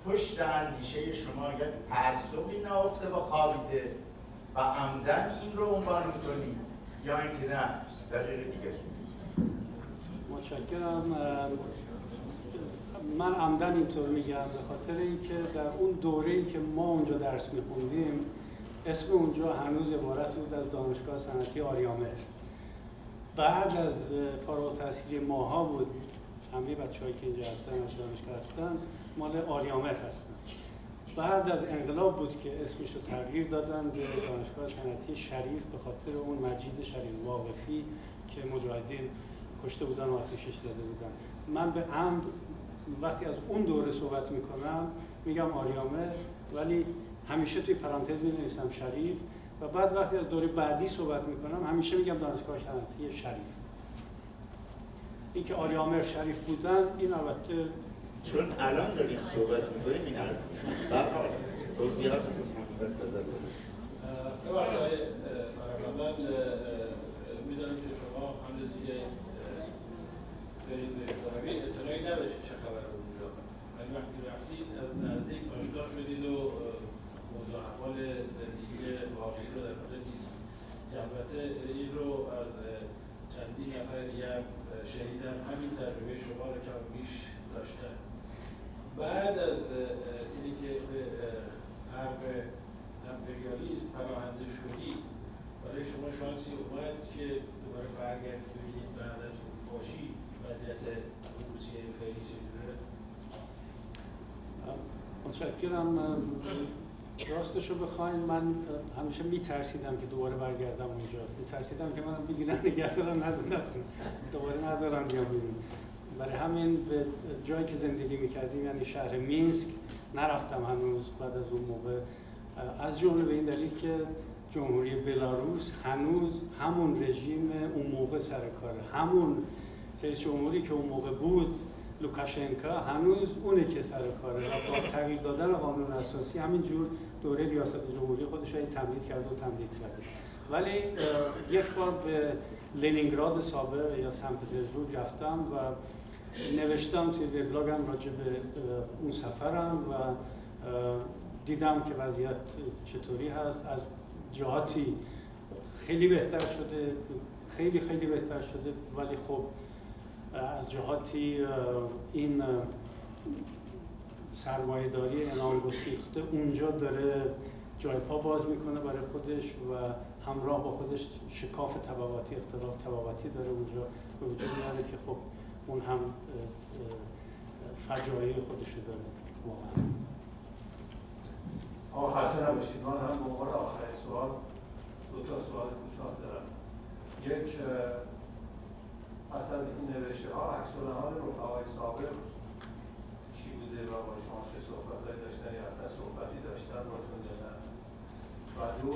پشت اندیشه شما یک تعصبی نهفته و خوابیده و عمدن این رو عنوان می‌کنید؟ یا اینکه نه دلیل دیگه متشکرم من عمدن اینطور میگم به خاطر اینکه در اون دوره ای که ما اونجا درس میخوندیم اسم اونجا هنوز عبارت بود از دانشگاه صنعتی آریامر بعد از فارغ التحصیلی ماها بود همه بچه‌هایی که اینجا هستن از دانشگاه هستن مال آریامر هستن بعد از انقلاب بود که اسمش رو تغییر دادن به دانشگاه صنعتی شریف به خاطر اون مجید شریف واقفی که مجاهدین کشته بودن و آتیشش زده بودن. من به عمد وقتی از اون دوره صحبت می‌کنم میگم آریامه ولی همیشه توی پرانتز می شریف و بعد وقتی از دوره بعدی صحبت می‌کنم همیشه میگم دانشگاه صنعتی شریف. این که آریامر شریف بودن این البته چون الان داریم صحبت می‌کنیم این حرف برحال توضیحات بزر من می‌دونم که شما هم برید به اشتراکی اطلاعی نداشتید چه خبر اونجا. ولی وقتی از نزدیک آشنا شدید و موضوع احوال زندگی واقعی رو در خود دیدید. البته این رو از چندین نفر دیگه شنیدم. همین تجربه شما رو کم بیش داشتن بعد از اینی که به حرب امپریالیسم پناهنده شدید برای شما شانسی اومد که دوباره برگردید ببینید بعد از باشی وضعیت روسیه خیلی چطوره متشکرم. راستش رو بخواین من همیشه میترسیدم که دوباره برگردم اونجا. میترسیدم که منم بگیرن نگه دارن نتونم دوباره نذارم بیام بیرون. برای همین به جایی که زندگی می‌کردیم یعنی شهر مینسک نرفتم هنوز بعد از اون موقع. از جمله به این دلیل که جمهوری بلاروس هنوز همون رژیم اون موقع سر کاره همون رئیس جمهوری که اون موقع بود لوکاشنکا هنوز اونه که سر کاره با تغییر دادن قانون اساسی همینجور دوره ریاست جمهوری خودش رو تمدید کرده و تمدید کرده ولی یک بار به لنینگراد سابق یا سن پترزبورگ رفتم و نوشتم توی وبلاگم راجع به اون سفرم و دیدم که وضعیت چطوری هست. از جهاتی خیلی بهتر شده خیلی خیلی بهتر شده. ولی خب از جهاتی این سرمایه داری انال گسیخته اونجا داره جای پا باز می‌کنه برای خودش و همراه با خودش شکاف طبقاتی اختلاف طبقاتی داره اونجا به وجود میاره که خب اون هم فجایع خودش داره. واقعا. آقا خسته نباشید. من هم به عنوان آخرین سوال دو تا سوال کوتاه دارم. یک پس از این نوشته ها عکس العمل رفقای سابق چی بوده و با شما چه صحبتهایی داشتن یا اصلا صحبتی داشتن باتون نه؟ و دو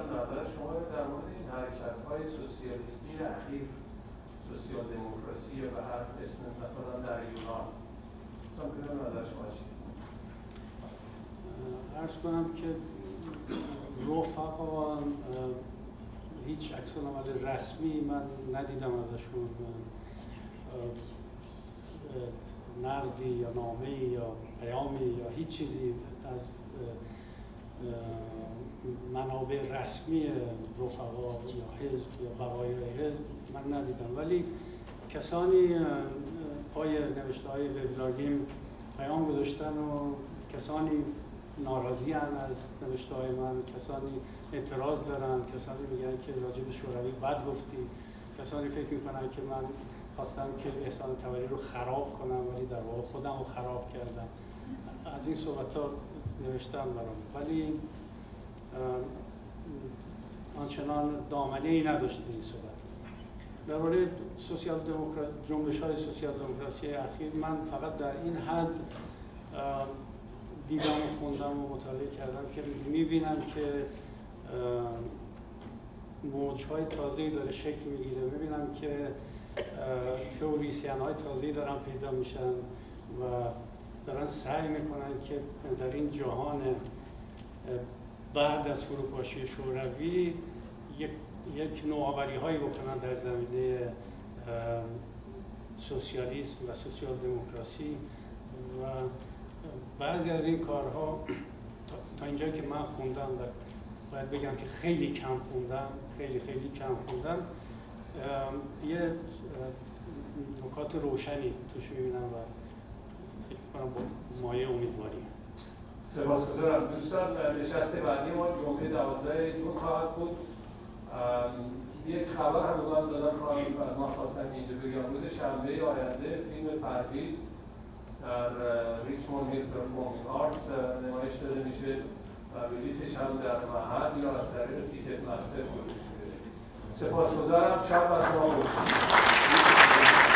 از نظر شما در مورد این حرکت های سوسیالیستی اخیر سوسیال دموکراسی و هر اسم مثلا در یونان اصلا کنم نظر شما چی ارز کنم که رفقا هیچ عکس عمل رسمی من ندیدم ازشون نقدی یا نامه یا پیامی یا هیچ چیزی از منابع رسمی رفقا یا حزب یا بقایای حزب من ندیدم. ولی کسانی پای نوشته های وبلاگیم پیام گذاشتن و کسانی ناراضی از نوشته های من کسانی اعتراض دارن کسانی میگن که راجع به شوروی بد گفتی کسانی فکر می‌کنن که من خواستم که احسان توری رو خراب کنم ولی در واقع خودم رو خراب کردم. از این صحبت ها نوشتم برام. ولی آنچنان دامنه ای نداشته این صحبت. در مورد سوسیال دموکراسی جنبش های سوسیال دموکراسی اخیر من فقط در این حد دیدم و خوندم و مطالعه کردم که می‌بینم که موجهای تازه‌ای داره شکل می‌گیره. می‌بینم که تئوریسین های تازه‌ای دارن پیدا میشن و دارن سعی می‌کنن که در این جهان بعد از فروپاشی شوروی یک, نوآوری هایی بکنن در زمینه سوسیالیسم و سوسیال دموکراسی و بعضی از این کارها تا اینجا که من خوندم و باید بگم که خیلی کم خوندم خیلی خیلی کم خوندم یه نکات روشنی توش می‌بینم و فکر کنم با مایه امیدواری سپاسگزارم. دوستان نشست بعدی ما جمعه دوازده جون خواهد بود. یک خبر هم دادن خواهیم از ما خواستم اینجا بگم. روز شنبه آینده فیلم پرویز در ریچموند هیل پرفورمینگ آرت نمایش داده میشه. و بلیتش هم در محل یا از طریق تیکت مستر فروش سپاسگزارم. شب بر شما باشید.